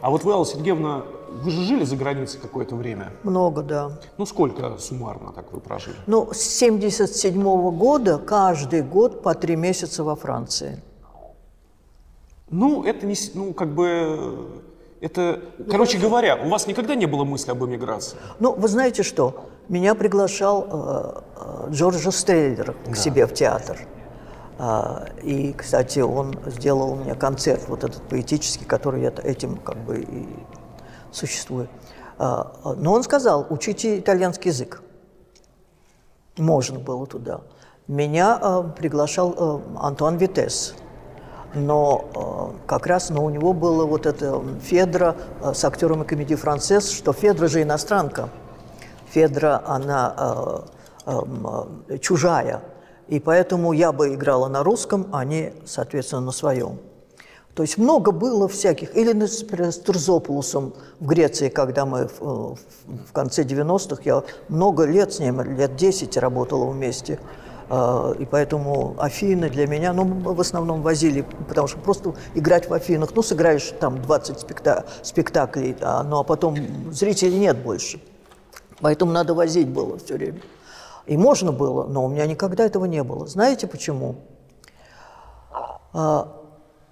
А вот вы, Алла Сергеевна, вы же жили за границей какое-то время? Много, да. Ну, сколько суммарно так вы прожили? Ну, с 77 -го года каждый год по три месяца во Франции. Ну, это не... Ну, как бы... Это, короче говоря, у вас никогда не было мысли об эмиграции? Ну, вы знаете что? Меня приглашал э, э, Джорджа Стреллер к да. себе в театр. А, и, кстати, он сделал мне концерт вот этот поэтический, который я этим как бы и существую. А, но он сказал, учите итальянский язык. Можно было туда. Меня а, приглашал Антуан Витес. Но как раз но у него было вот это Федра с актером и комедии «Францесс», что Федра же иностранка. Федра, она чужая – и поэтому я бы играла на русском, а не, соответственно, на своем. То есть много было всяких. Или, например, с Турзопулусом в Греции, когда мы в, в конце 90-х, я много лет с ним, лет 10 работала вместе. А, и поэтому Афины для меня, ну, в основном возили, потому что просто играть в Афинах, ну, сыграешь там 20 спекта спектаклей, да, ну, а потом зрителей нет больше. Поэтому надо возить было все время. И можно было, но у меня никогда этого не было. Знаете почему? А,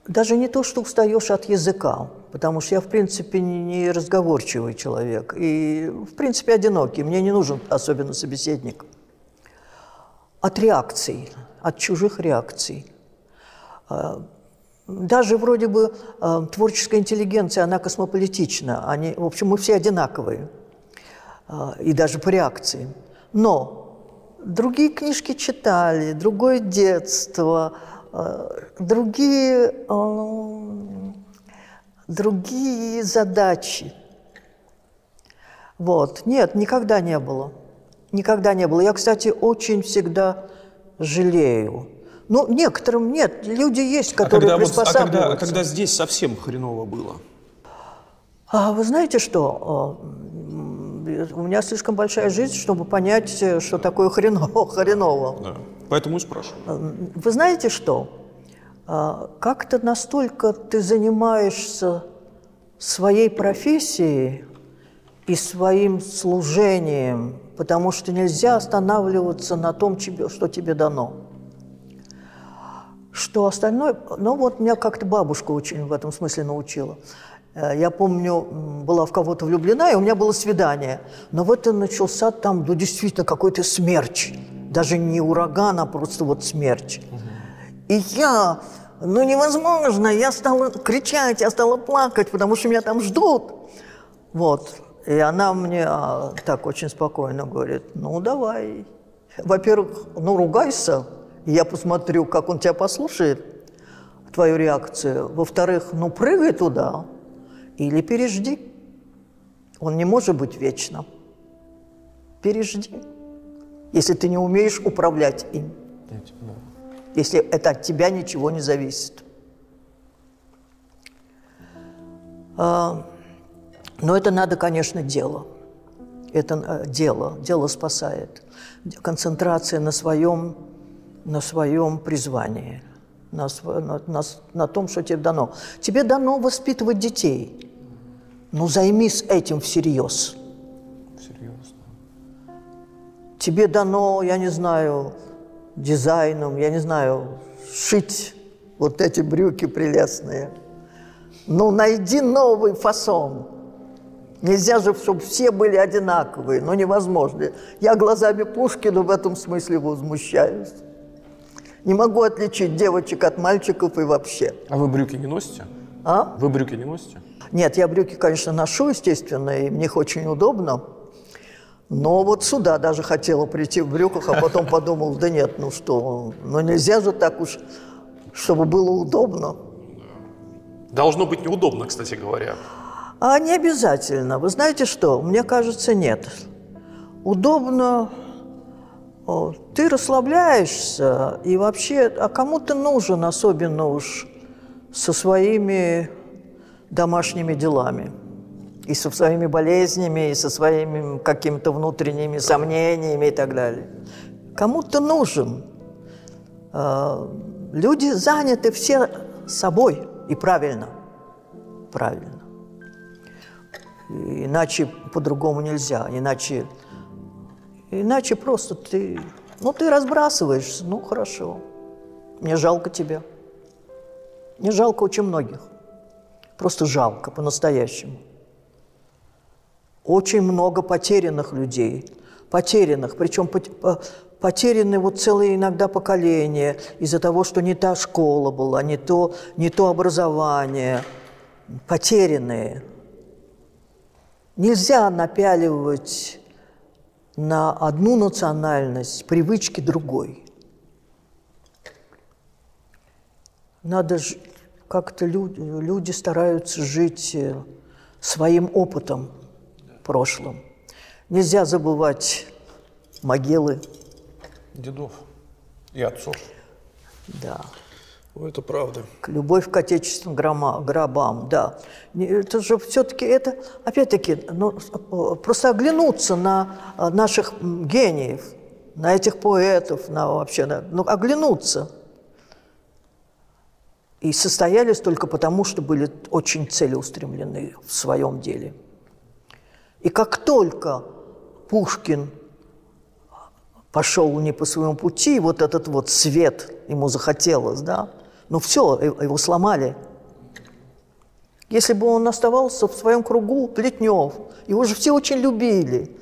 даже не то, что устаешь от языка, потому что я, в принципе, не разговорчивый человек и, в принципе, одинокий. Мне не нужен особенно собеседник. От реакций, от чужих реакций. А, даже вроде бы а, творческая интеллигенция, она космополитична. Они, в общем, мы все одинаковые. И даже по реакции. Но другие книжки читали, другое детство, э, другие, э, другие задачи. Вот. Нет, никогда не было. Никогда не было. Я, кстати, очень всегда жалею. Ну, некоторым нет. Люди есть, которые а когда, приспосабливаются. Вот, а, когда, а когда здесь совсем хреново было? А вы знаете что? У меня слишком большая жизнь, чтобы понять, э, что такое хреново. хреново. Да. Поэтому и спрашиваю. Вы знаете что? А, как-то настолько ты занимаешься своей профессией и своим служением, потому что нельзя останавливаться на том, что тебе дано. Что остальное... Ну вот меня как-то бабушка очень в этом смысле научила. Э, я помню, была в кого-то влюблена, и у меня было свидание. Но вот он начался там, ну, действительно, какой-то смерч. Даже не ураган, а просто вот смерч. И я, ну, невозможно, я стала кричать, я стала плакать, потому что меня там ждут. Вот. И она мне а, так очень спокойно говорит, ну, давай. Во-первых, ну, ругайся, и я посмотрю, как он тебя послушает, твою реакцию. Во-вторых, ну, прыгай туда, или пережди. Он не может быть вечно. Пережди. Если ты не умеешь управлять им. Если это от тебя ничего не зависит. А, но это надо, конечно, дело. Это э, дело. Дело спасает. Концентрация на своем, на своем призвании – на, на, на, на том, что тебе дано. Тебе дано воспитывать детей. Ну, займись этим всерьез. тебе дано, я не знаю, дизайном, я не знаю, шить вот эти брюки прелестные. Ну, найди новый фасон. Нельзя же, чтобы все были одинаковые, но невозможно. Я глазами Пушкина в этом смысле возмущаюсь. Не могу отличить девочек от мальчиков и вообще. А вы брюки не носите? А? Вы брюки не носите? Нет, я брюки, конечно, ношу, естественно, и мне их очень удобно. Но вот сюда даже хотела прийти в брюках, а потом подумал, да нет, ну что, ну нельзя же так уж, чтобы было удобно. Должно быть неудобно, кстати говоря. А не обязательно. Вы знаете что? Мне кажется, нет. Удобно. Ты расслабляешься, и вообще, а кому ты нужен, особенно уж со своими домашними делами, и со своими болезнями, и со своими какими-то внутренними сомнениями и так далее. Кому ты нужен? А, люди заняты все собой, и правильно. Правильно. Иначе по-другому нельзя. Иначе, иначе просто ты... Ну, ты разбрасываешься. Ну, хорошо. Мне жалко тебя. Мне жалко очень многих. Просто жалко, по-настоящему. Очень много потерянных людей. Потерянных. Причем потеряны вот целые иногда поколения из-за того, что не та школа была, не то, не то образование. Потерянные. Нельзя напяливать на одну национальность привычки другой. Надо как-то люди, люди стараются жить э, своим опытом прошлым. Нельзя забывать могилы. Дедов и отцов. Да. Ну, это правда. Любовь к отечественным грома, гробам, да. Это же все-таки, это, опять-таки, ну, просто оглянуться на а, наших гениев, на этих поэтов, на вообще, на, ну, оглянуться. И состоялись только потому, что были очень целеустремлены в своем деле. И как только Пушкин пошел не по своему пути, вот этот вот свет ему захотелось, да, ну все, его сломали. Если бы он оставался в своем кругу, Плетнев, его же все очень любили.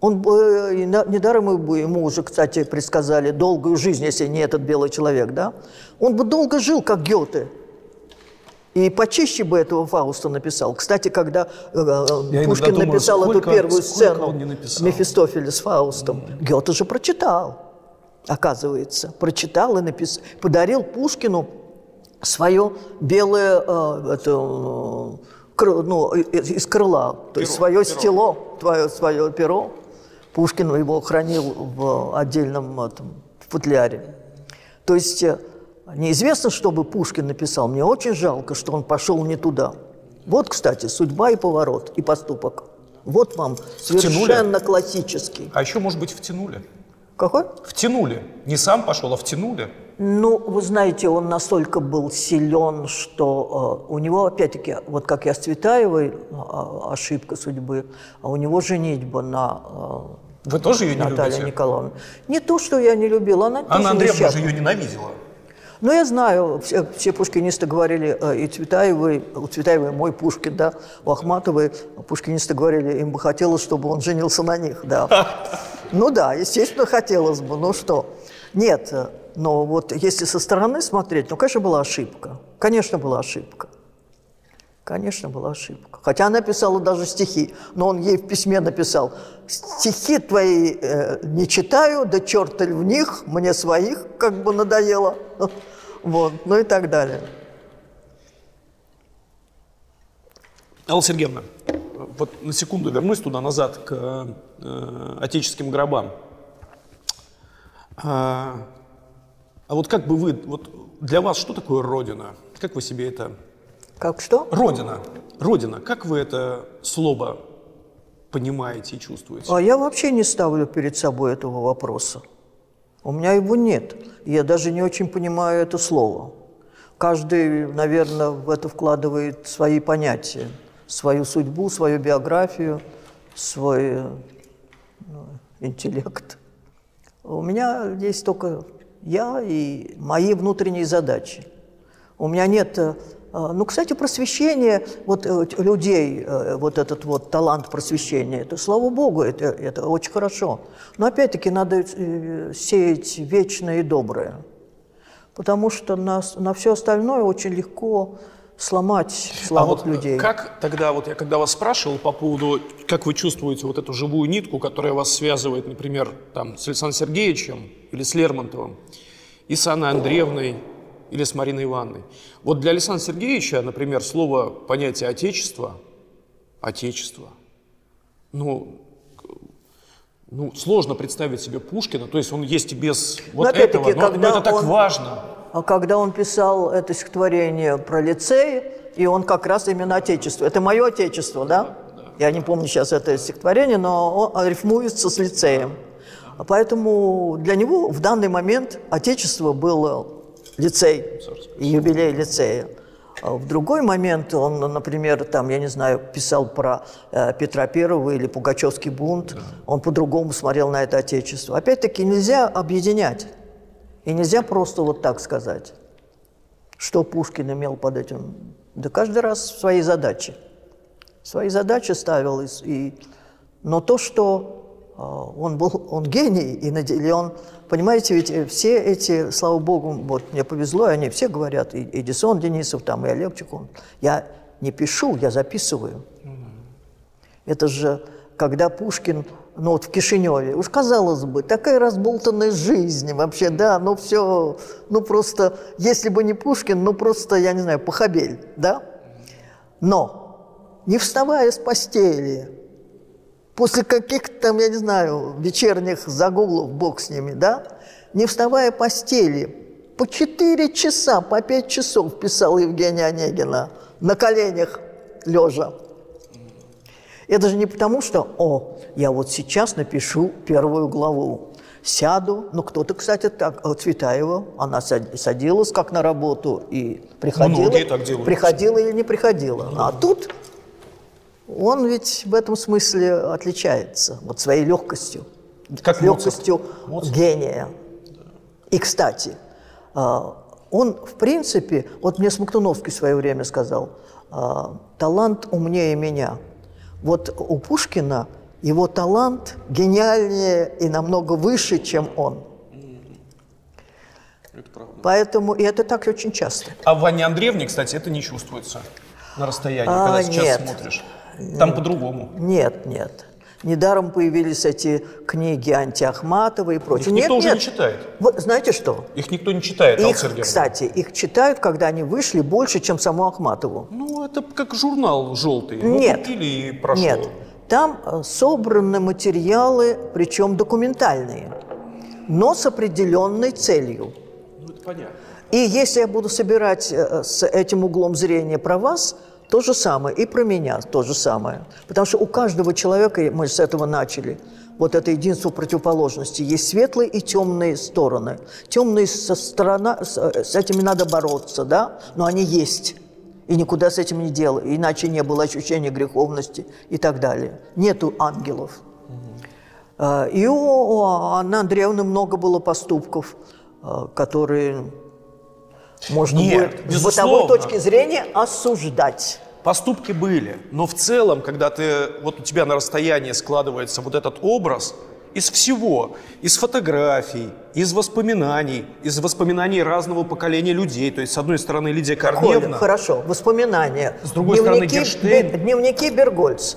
Он бы, недаром ему уже, кстати, предсказали долгую жизнь, если не этот белый человек, да? Он бы долго жил, как Гёте. И почище бы этого Фауста написал. Кстати, когда э, Я Пушкин думаю, написал сколько, эту первую сцену Мефистофеля с Фаустом, mm. Гёте же прочитал оказывается, прочитал и написал, подарил Пушкину свое белое, э, это, э, кры, ну, из крыла, то перо, есть свое перо. стело, твое, свое перо. Пушкин его хранил в отдельном этом, футляре. То есть э, неизвестно, что бы Пушкин написал. Мне очень жалко, что он пошел не туда. Вот, кстати, судьба и поворот, и поступок. Вот вам совершенно классический. А еще, может быть, втянули? Какой? Втянули. Не сам пошел, а втянули. Ну, вы знаете, он настолько был силен, что э, у него, опять-таки, вот как я с Цветаевой, э, ошибка судьбы, а у него женитьба на э, Вы тоже ее не Наталья любите? Николаевна. Не то, что я не любила, она Анна Андреевна же ее ненавидела. Ну, я знаю, все, все пушкинисты говорили, э, и Цветаевой, у Цветаевой мой Пушкин, да, у Ахматовой пушкинисты говорили, им бы хотелось, чтобы он женился на них, да. Ну да, естественно, хотелось бы, ну что. Нет, но вот если со стороны смотреть, ну, конечно, была ошибка. Конечно, была ошибка. Конечно, была ошибка. Хотя она писала даже стихи, но он ей в письме написал, стихи твои э, не читаю, да черт в них, мне своих как бы надоело. Вот, ну и так далее. Алла Сергеевна, вот на секунду вернусь туда назад к э, отеческим гробам. А, а вот как бы вы, вот для вас что такое Родина? Как вы себе это... Как что? Родина. Родина. Как вы это слово понимаете и чувствуете? А я вообще не ставлю перед собой этого вопроса. У меня его нет. Я даже не очень понимаю это слово. Каждый, наверное, в это вкладывает свои понятия свою судьбу, свою биографию, свой... Ну, интеллект. У меня есть только я и мои внутренние задачи. У меня нет... э, Ну, кстати, просвещение вот, э, людей, э, вот этот вот талант просвещения, это, слава богу, это, это очень хорошо. Но опять-таки надо э, сеять вечное и доброе. Потому что на, на все остальное очень легко сломать слабых а вот людей. как тогда, вот я когда вас спрашивал по поводу, как вы чувствуете вот эту живую нитку, которая вас связывает, например, там, с Александром Сергеевичем или с Лермонтовым, и с Анной Андреевной, или с Мариной Ивановной. Вот для Александра Сергеевича, например, слово, понятие «отечество», «отечество», ну, ну, сложно представить себе Пушкина, то есть он есть и без вот Но опять-таки, этого, но, но когда это так он- важно. А когда он писал это стихотворение про лицей, и он как раз именно отечество. Это мое отечество, да? Я не помню сейчас это стихотворение, но он рифмуется с лицеем. А Поэтому для него в данный момент отечество было лицей, и юбилей лицея. А в другой момент он, например, там, я не знаю, писал про э, Петра Первого или Пугачевский бунт, он по-другому смотрел на это отечество. Опять-таки нельзя объединять. И нельзя просто вот так сказать, что Пушкин имел под этим. Да каждый раз свои задачи. Свои задачи ставил. И, и- но то, что а, он был, он гений и наделен, понимаете, ведь э, все эти, слава богу, вот мне повезло, они все говорят, и Эдисон Денисов, там, и Олег Чекун. Я не пишу, я записываю. Это же, когда Пушкин, ну вот в Кишиневе, уж казалось бы, такая разболтанная жизнь вообще, да, ну все, ну просто, если бы не Пушкин, ну просто, я не знаю, Пахабель, да? Но, не вставая с постели, после каких-то там, я не знаю, вечерних загулов, бог с ними, да, не вставая постели, по 4 часа, по 5 часов писал Евгения Онегина на коленях лежа. Это же не потому, что, о, я вот сейчас напишу первую главу, сяду, ну кто-то, кстати, так, э, Цветаева, она сад- садилась как на работу и приходила, Многие так делают. приходила или не приходила. А тут он ведь в этом смысле отличается, вот своей легкостью, Как легкостью гения. И, кстати, а, он, в принципе, вот мне Смоктуновский в свое время сказал, а, талант умнее меня. Вот у Пушкина его талант гениальнее и намного выше, чем он. Это правда. Поэтому, и это так очень часто. А в Анне Андреевне, кстати, это не чувствуется на расстоянии, А, когда сейчас нет. смотришь. Там по-другому. Нет, нет. Недаром появились эти книги Антиахматова и прочее. Их нет, никто уже нет. не читает. Вот знаете что? Их никто не читает, Их, кстати, их читают, когда они вышли больше, чем саму Ахматову. Ну, это как журнал желтый. Ну, Нет. купили и прошло. Нет. Там э, собраны материалы, причем документальные, но с определенной целью. Ну, это понятно. И если я буду собирать э, с этим углом зрения про вас, то же самое, и про меня то же самое. Потому что у каждого человека, мы с этого начали, вот это единство противоположности, есть светлые и темные стороны. Темные со сторона, с, э, с этими надо бороться, да, но они есть. И никуда с этим не дело, иначе не было ощущения греховности и так далее. Нету ангелов. Э, И у у Анны Андреевны много было поступков, э, которые можно Нет, будет с бытовой точки зрения осуждать. Поступки были, но в целом, когда ты, вот у тебя на расстоянии складывается вот этот образ из всего, из фотографий, из воспоминаний, из воспоминаний разного поколения людей. То есть, с одной стороны, Лидия Коля, Корнеевна, хорошо, воспоминания. С другой стороны, Герштейн. Дневники Бергольц.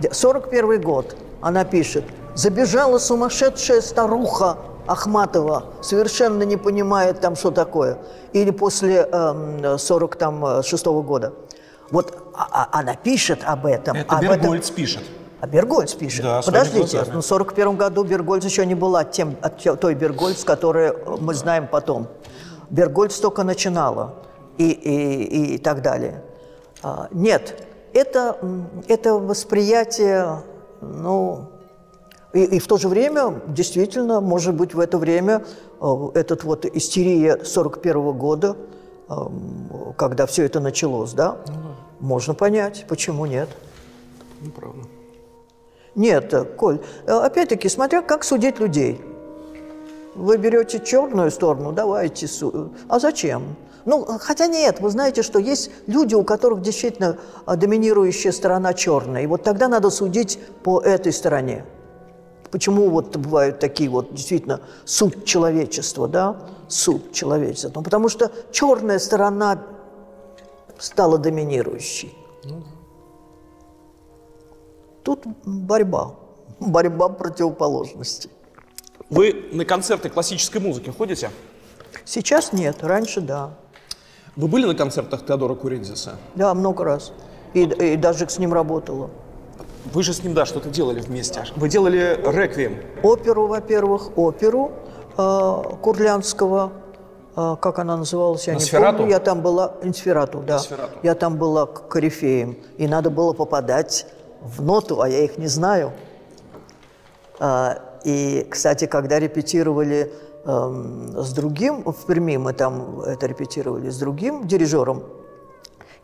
Да. 41 год. Она пишет. Забежала сумасшедшая старуха Ахматова, совершенно не понимает там, что такое. Или после эм, 46 года. Вот а- а- она пишет об этом. это об этом- Бергольц пишет. А Бергольц пишет. Да, Подождите, ну, в 41 году Бергольц еще не была тем, той Бергольц, которую мы знаем потом. Бергольц только начинала и, и, и так далее. А, нет, это, это восприятие, ну, и, и в то же время, действительно, может быть, в это время э, этот вот истерия 41 года, эм, когда все это началось, да, можно понять, почему нет. Ну, правда. Нет, э, Коль, э, опять-таки, смотря как судить людей. Вы берете черную сторону, давайте. Су... А зачем? Ну, хотя нет, вы знаете, что есть люди, у которых действительно доминирующая сторона черная. И вот тогда надо судить по этой стороне. Почему вот бывают такие вот действительно суд человечества, да? Суд человечества. Ну, потому что черная сторона стала доминирующей. Тут борьба. Борьба противоположностей. Вы на концерты классической музыки ходите? Сейчас нет, раньше да. Вы были на концертах Теодора Курензиса? Да, много раз. И, и даже с ним работала. Вы же с ним, да, что-то делали вместе. Вы делали реквием. Оперу, во-первых, оперу э, Курлянского, э, как она называлась, я Носферату? не помню. Я там была, Инсферату, да. Носферату. Я там была корифеем, и надо было попадать в ноту, а я их не знаю. А, и, кстати, когда репетировали эм, с другим, в Перми мы там это репетировали с другим дирижером,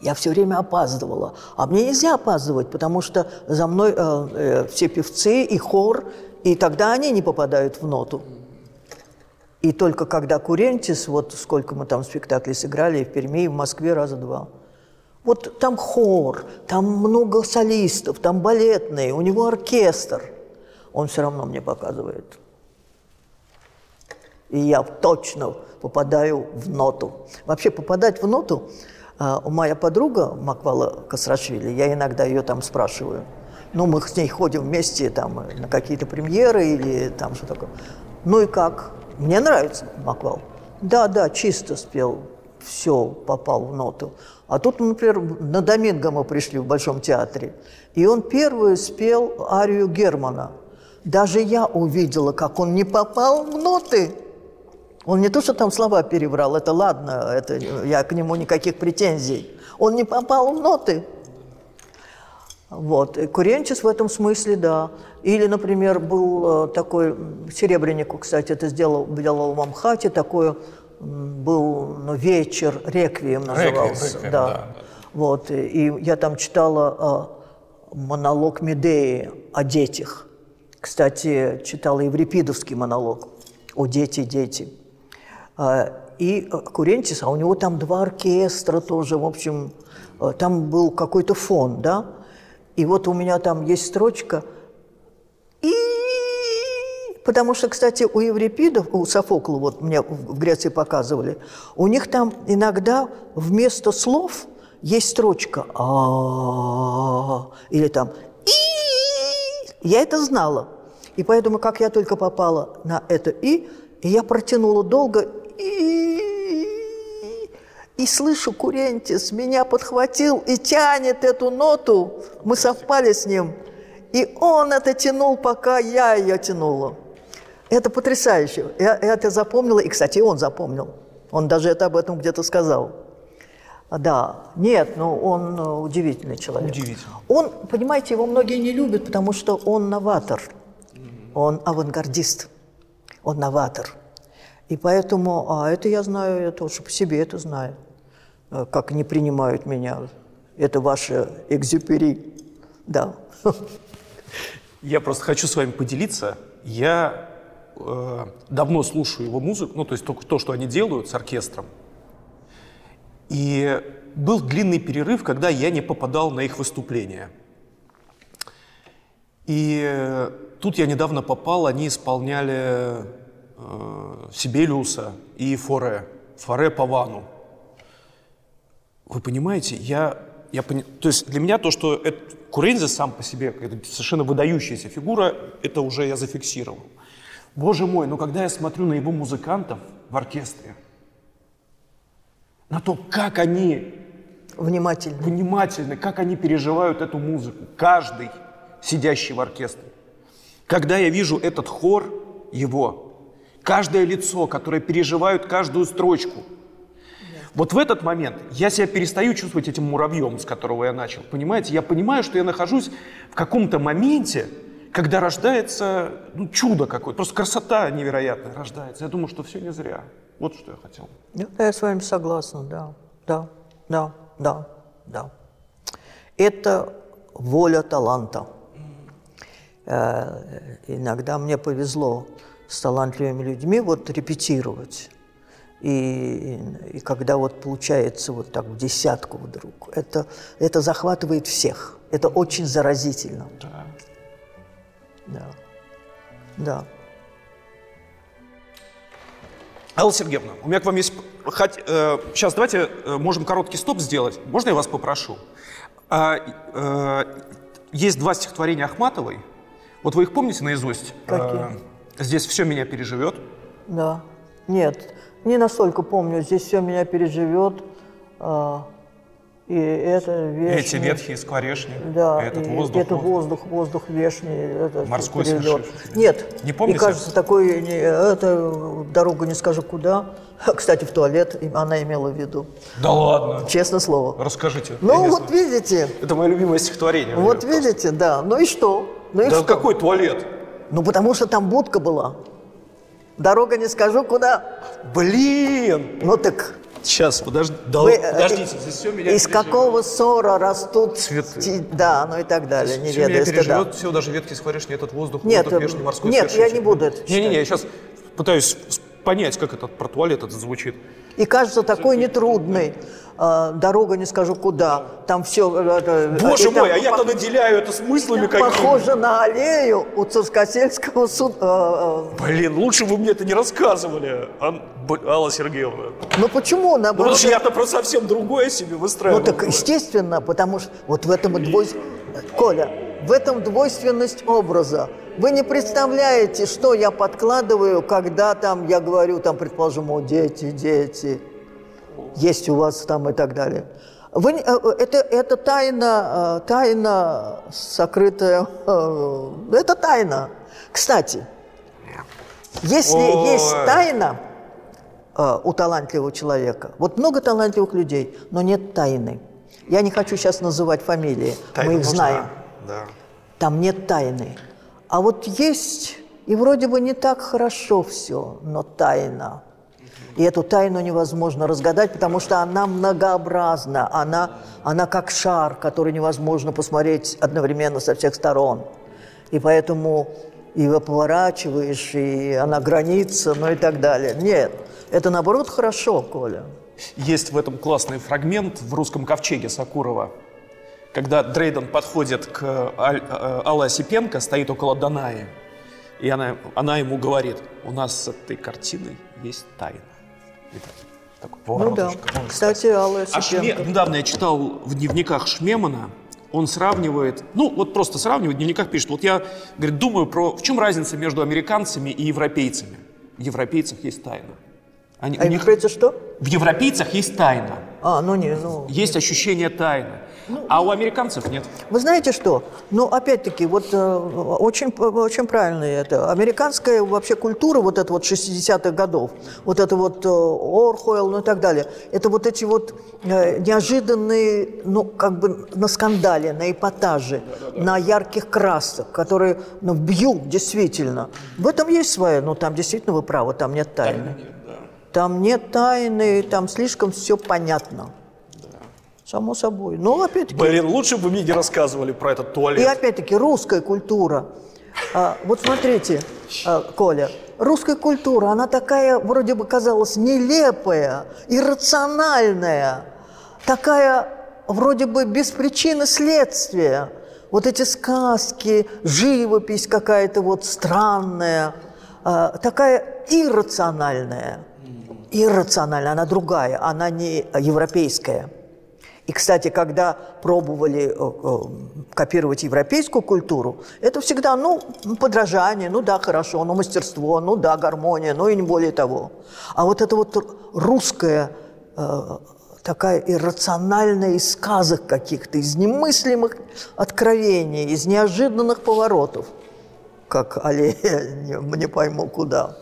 я все время опаздывала. А мне нельзя опаздывать, потому что за мной э, э, все певцы и хор, и тогда они не попадают в ноту. И только когда Курентис, вот сколько мы там спектаклей сыграли и в Перми, и в Москве раза два. Вот там хор, там много солистов, там балетные, у него оркестр. Он все равно мне показывает. И я точно попадаю в ноту. Вообще попадать в ноту, моя подруга Маквала Касрашвили, я иногда ее там спрашиваю. Ну, мы с ней ходим вместе там на какие-то премьеры или там что такое. Ну и как? Мне нравится Маквал. Да, да, чисто спел, все, попал в ноту. А тут, например, на Доминго мы пришли в Большом театре, и он первый спел арию Германа. Даже я увидела, как он не попал в ноты. Он не то, что там слова переврал, это ладно, это, я к нему никаких претензий. Он не попал в ноты. Вот. И Куренчис в этом смысле, да. Или, например, был э, такой, Серебреннику, кстати, это сделал, делал в Амхате, такой был ну, вечер, реквием назывался. реквием, да. да, да. Вот. И, и я там читала э, монолог Медеи о детях. Кстати, читала еврипидовский монолог о дети, дети. А, И э, Курентис, а у него там два оркестра тоже, в общем, э, там был какой-то фон, да? И вот у меня там есть строчка и Потому что, кстати, у еврипидов, у Софокла, вот мне в Греции показывали, у них там иногда вместо слов есть строчка а или там и Я это знала. И поэтому, как я только попала на это и я протянула долго «и», слышу, Курентис меня подхватил и тянет эту ноту. Мы совпали с ним. И он это тянул, пока я ее тянула. Это потрясающе. Я, это запомнила, и, кстати, он запомнил. Он даже это об этом где-то сказал. Да, нет, ну он э, удивительный человек. Удивительно. Он, понимаете, его многие не любят, потому что он новатор, он авангардист, он новатор. И поэтому, а это я знаю, я тоже по себе это знаю, э, как не принимают меня. Это ваше экзюпери, да. Я просто хочу с вами поделиться. Я э, давно слушаю его музыку, ну, то есть только то, что они делают с оркестром. И был длинный перерыв, когда я не попадал на их выступления. И э, тут я недавно попал, они исполняли э, Сибелиуса и Форе, Форе по Вану. Вы понимаете, я, я пони- то есть для меня то, что это, Курензе сам по себе это совершенно выдающаяся фигура, это уже я зафиксировал. Боже мой, но когда я смотрю на его музыкантов в оркестре, на то, как они Внимательно. внимательны, как они переживают эту музыку, каждый сидящий в оркестре. Когда я вижу этот хор его, каждое лицо, которое переживает каждую строчку, вот в этот момент я себя перестаю чувствовать этим муравьем, с которого я начал. Понимаете, я понимаю, что я нахожусь в каком-то моменте, когда рождается ну, чудо какое-то, просто красота невероятная рождается. Я думаю, что все не зря. Вот что я хотел. Ну, Я с вами согласна, да, да, да, да, да. Это воля таланта. Э, иногда мне повезло с талантливыми людьми вот репетировать. И, и когда вот получается вот так в десятку вдруг, это, это захватывает всех. Это очень заразительно. Да. Да. Да. Алла Сергеевна, у меня к вам есть... Хоть, э, сейчас давайте э, можем короткий стоп сделать. Можно я вас попрошу? А, э, есть два стихотворения Ахматовой. Вот вы их помните наизусть? Какие? Здесь все меня переживет. Да. Нет, не настолько помню. Здесь все меня переживет. а, и это вешний. Эти ветхие скворечни. Да, Этот и воздух. это воздух, воздух вешний. Это Морской свершившийся. Нет. Не помните? И кажется, такой, не- это дорогу не скажу куда. Кстати, в туалет она имела в виду. Да ладно. Честное слово. Расскажите. Ну вот знаю. видите, Это мое любимое стихотворение. вот Мне видите, да. Ну и что? Ну и Да что? какой туалет? Ну потому что там будка была. Дорога не скажу куда. Блин! Ну так Сейчас, подожди. Да, Вы, э, подождите, здесь все меня из переживет. какого ссора растут Цветы. Да, ну и так далее, не Все меня переживет, все, даже ветки скворечни, этот воздух, Нет, воздух э, вешний, морской нет, я свершившийся. не буду это Не-не-не, я сейчас пытаюсь понять, как этот про туалет этот звучит. И кажется такой нетрудный. э, дорога не скажу куда. Там все... Боже мой, а я-то наделяю это смыслами какими Похоже на аллею у Царскосельского суда. Блин, лучше вы мне это не рассказывали, Ан- Алла Сергеевна. Ну почему? Ну, потому что я-то про совсем другое себе Ну выстраивал. так естественно, потому что вот в этом и двой... Коля, в этом двойственность образа. Вы не представляете, что я подкладываю, когда там я говорю, там, предположим, о, дети, дети, есть у вас там и так далее. Вы, не- э, это, это тайна, э, тайна сокрытая, э, это тайна. Кстати, если Ой. есть тайна э, у талантливого человека, вот много талантливых людей, но нет тайны. Я не хочу сейчас называть фамилии, Тайна мы их нужна, знаем. Да. Там нет тайны. А вот есть, и вроде бы не так хорошо все, но тайна. И эту тайну невозможно разгадать, потому что она многообразна, она, она как шар, который невозможно посмотреть одновременно со всех сторон. И поэтому и его поворачиваешь, и она граница, ну и так далее. Нет, это наоборот хорошо, Коля. Есть в этом классный фрагмент в «Русском ковчеге» Сакурова, когда Дрейден подходит к Аль- э, Алле Осипенко, стоит около Данаи, и она, она ему говорит, у нас с этой картиной есть тайна. Так- такой Ну да. Он Кстати, Алла А Шме- Осипенко. недавно я читал в дневниках Шмемана, он сравнивает, ну вот просто сравнивает, в дневниках пишет, вот я, говорит, думаю про, в чем разница между американцами и европейцами. В европейцах есть тайна. Они, А у них, европейцы что? в европейцах есть тайна, А, ну не, ну... есть ощущение тайны, а у американцев нет. Вы знаете что? Ну, опять-таки, вот э, очень, очень правильно это. Американская вообще культура вот это вот 60-х годов, вот это вот э, Орхуэлл, ну и так далее, это вот эти вот э, неожиданные, ну, как бы на скандале, на эпатаже, на ярких красок, которые ну, бьют действительно. В этом есть своя, ну, там действительно вы правы, там нет тайны. Там нет тайны, там слишком все понятно. Само собой. Но опять-таки... Блин, лучше бы мне не рассказывали про этот И туалет. опять-таки русская культура. А, вот смотрите, а, Коля, русская культура, она такая, вроде бы казалось, нелепая, иррациональная, такая, вроде бы, без причины следствия. Вот эти сказки, живопись какая-то вот странная, а, такая иррациональная. Иррациональная, она другая, она не европейская. И, кстати, когда пробовали э, э, копировать европейскую культуру, это всегда, ну, подражание, ну да, хорошо, ну, мастерство, ну да, гармония, ну и не более того. А вот это вот русская э, такая иррациональная из сказок каких-то, из немыслимых откровений, из неожиданных поворотов, как аллея, не, пойму куда.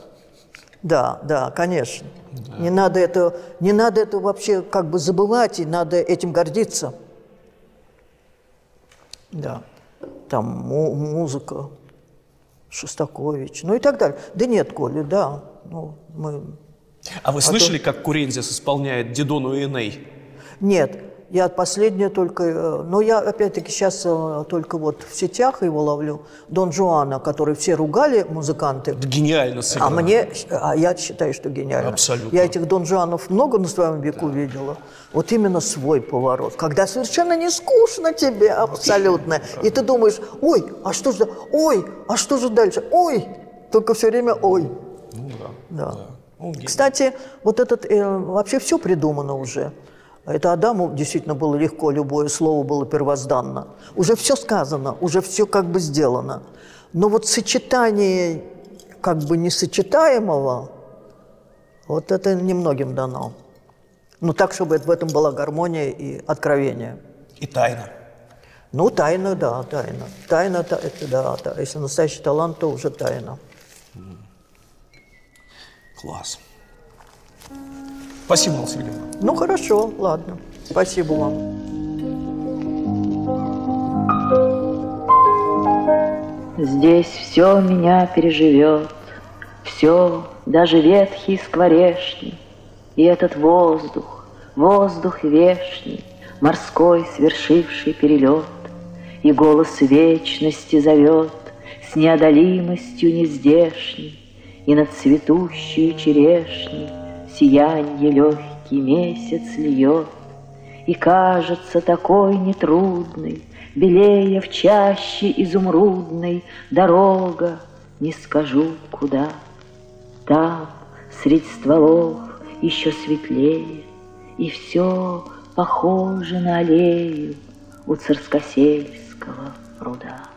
Да, да, конечно. Не надо это, не надо это вообще как бы забывать, и надо этим гордиться. Да, там му- музыка, Шостакович, ну и так далее. Да нет, Коля, да, ну мы... А вы слышали, как Курензис исполняет Дидону и Эней? Нет, Я последнее только... э, Но я, опять-таки, сейчас э, только вот в сетях его ловлю. Дон Жуана, который все ругали, музыканты. Это гениально А сыграно. мне, а я считаю, что гениально. Абсолютно. Я этих Дон Жуанов много на своем веку видела. Вот именно свой поворот, когда совершенно не скучно тебе абсолютно, и ты думаешь, ой, а что же, ой, а что же дальше, ой, только все время ой. Ну Да. Он гений. Кстати, вот этот э, вообще все придумано уже. Это Адаму действительно было легко, любое слово было первозданно. Уже все сказано, уже все как бы сделано. Но вот сочетание как бы несочетаемого, вот это немногим дано. Ну так, чтобы в этом была гармония и откровение. И тайна. Ну, тайна, да, тайна. Тайна, та- это да, да. Если настоящий талант, то уже тайна. Класс. Спасибо, Алла Сергеевна. Ну, хорошо, ладно. Спасибо вам. Здесь все меня переживет, все, даже ветхий скворечник, И этот воздух, воздух вешний, Морской свершивший перелет, И голос вечности зовет С неодолимостью нездешней, И над цветущей черешней Сиянье легкий месяц льет, и кажется такой нетрудной, Белее в чаще изумрудной Дорога, не скажу куда. Там, средь стволов, еще светлее, И все похоже на аллею У Царскосельского пруда.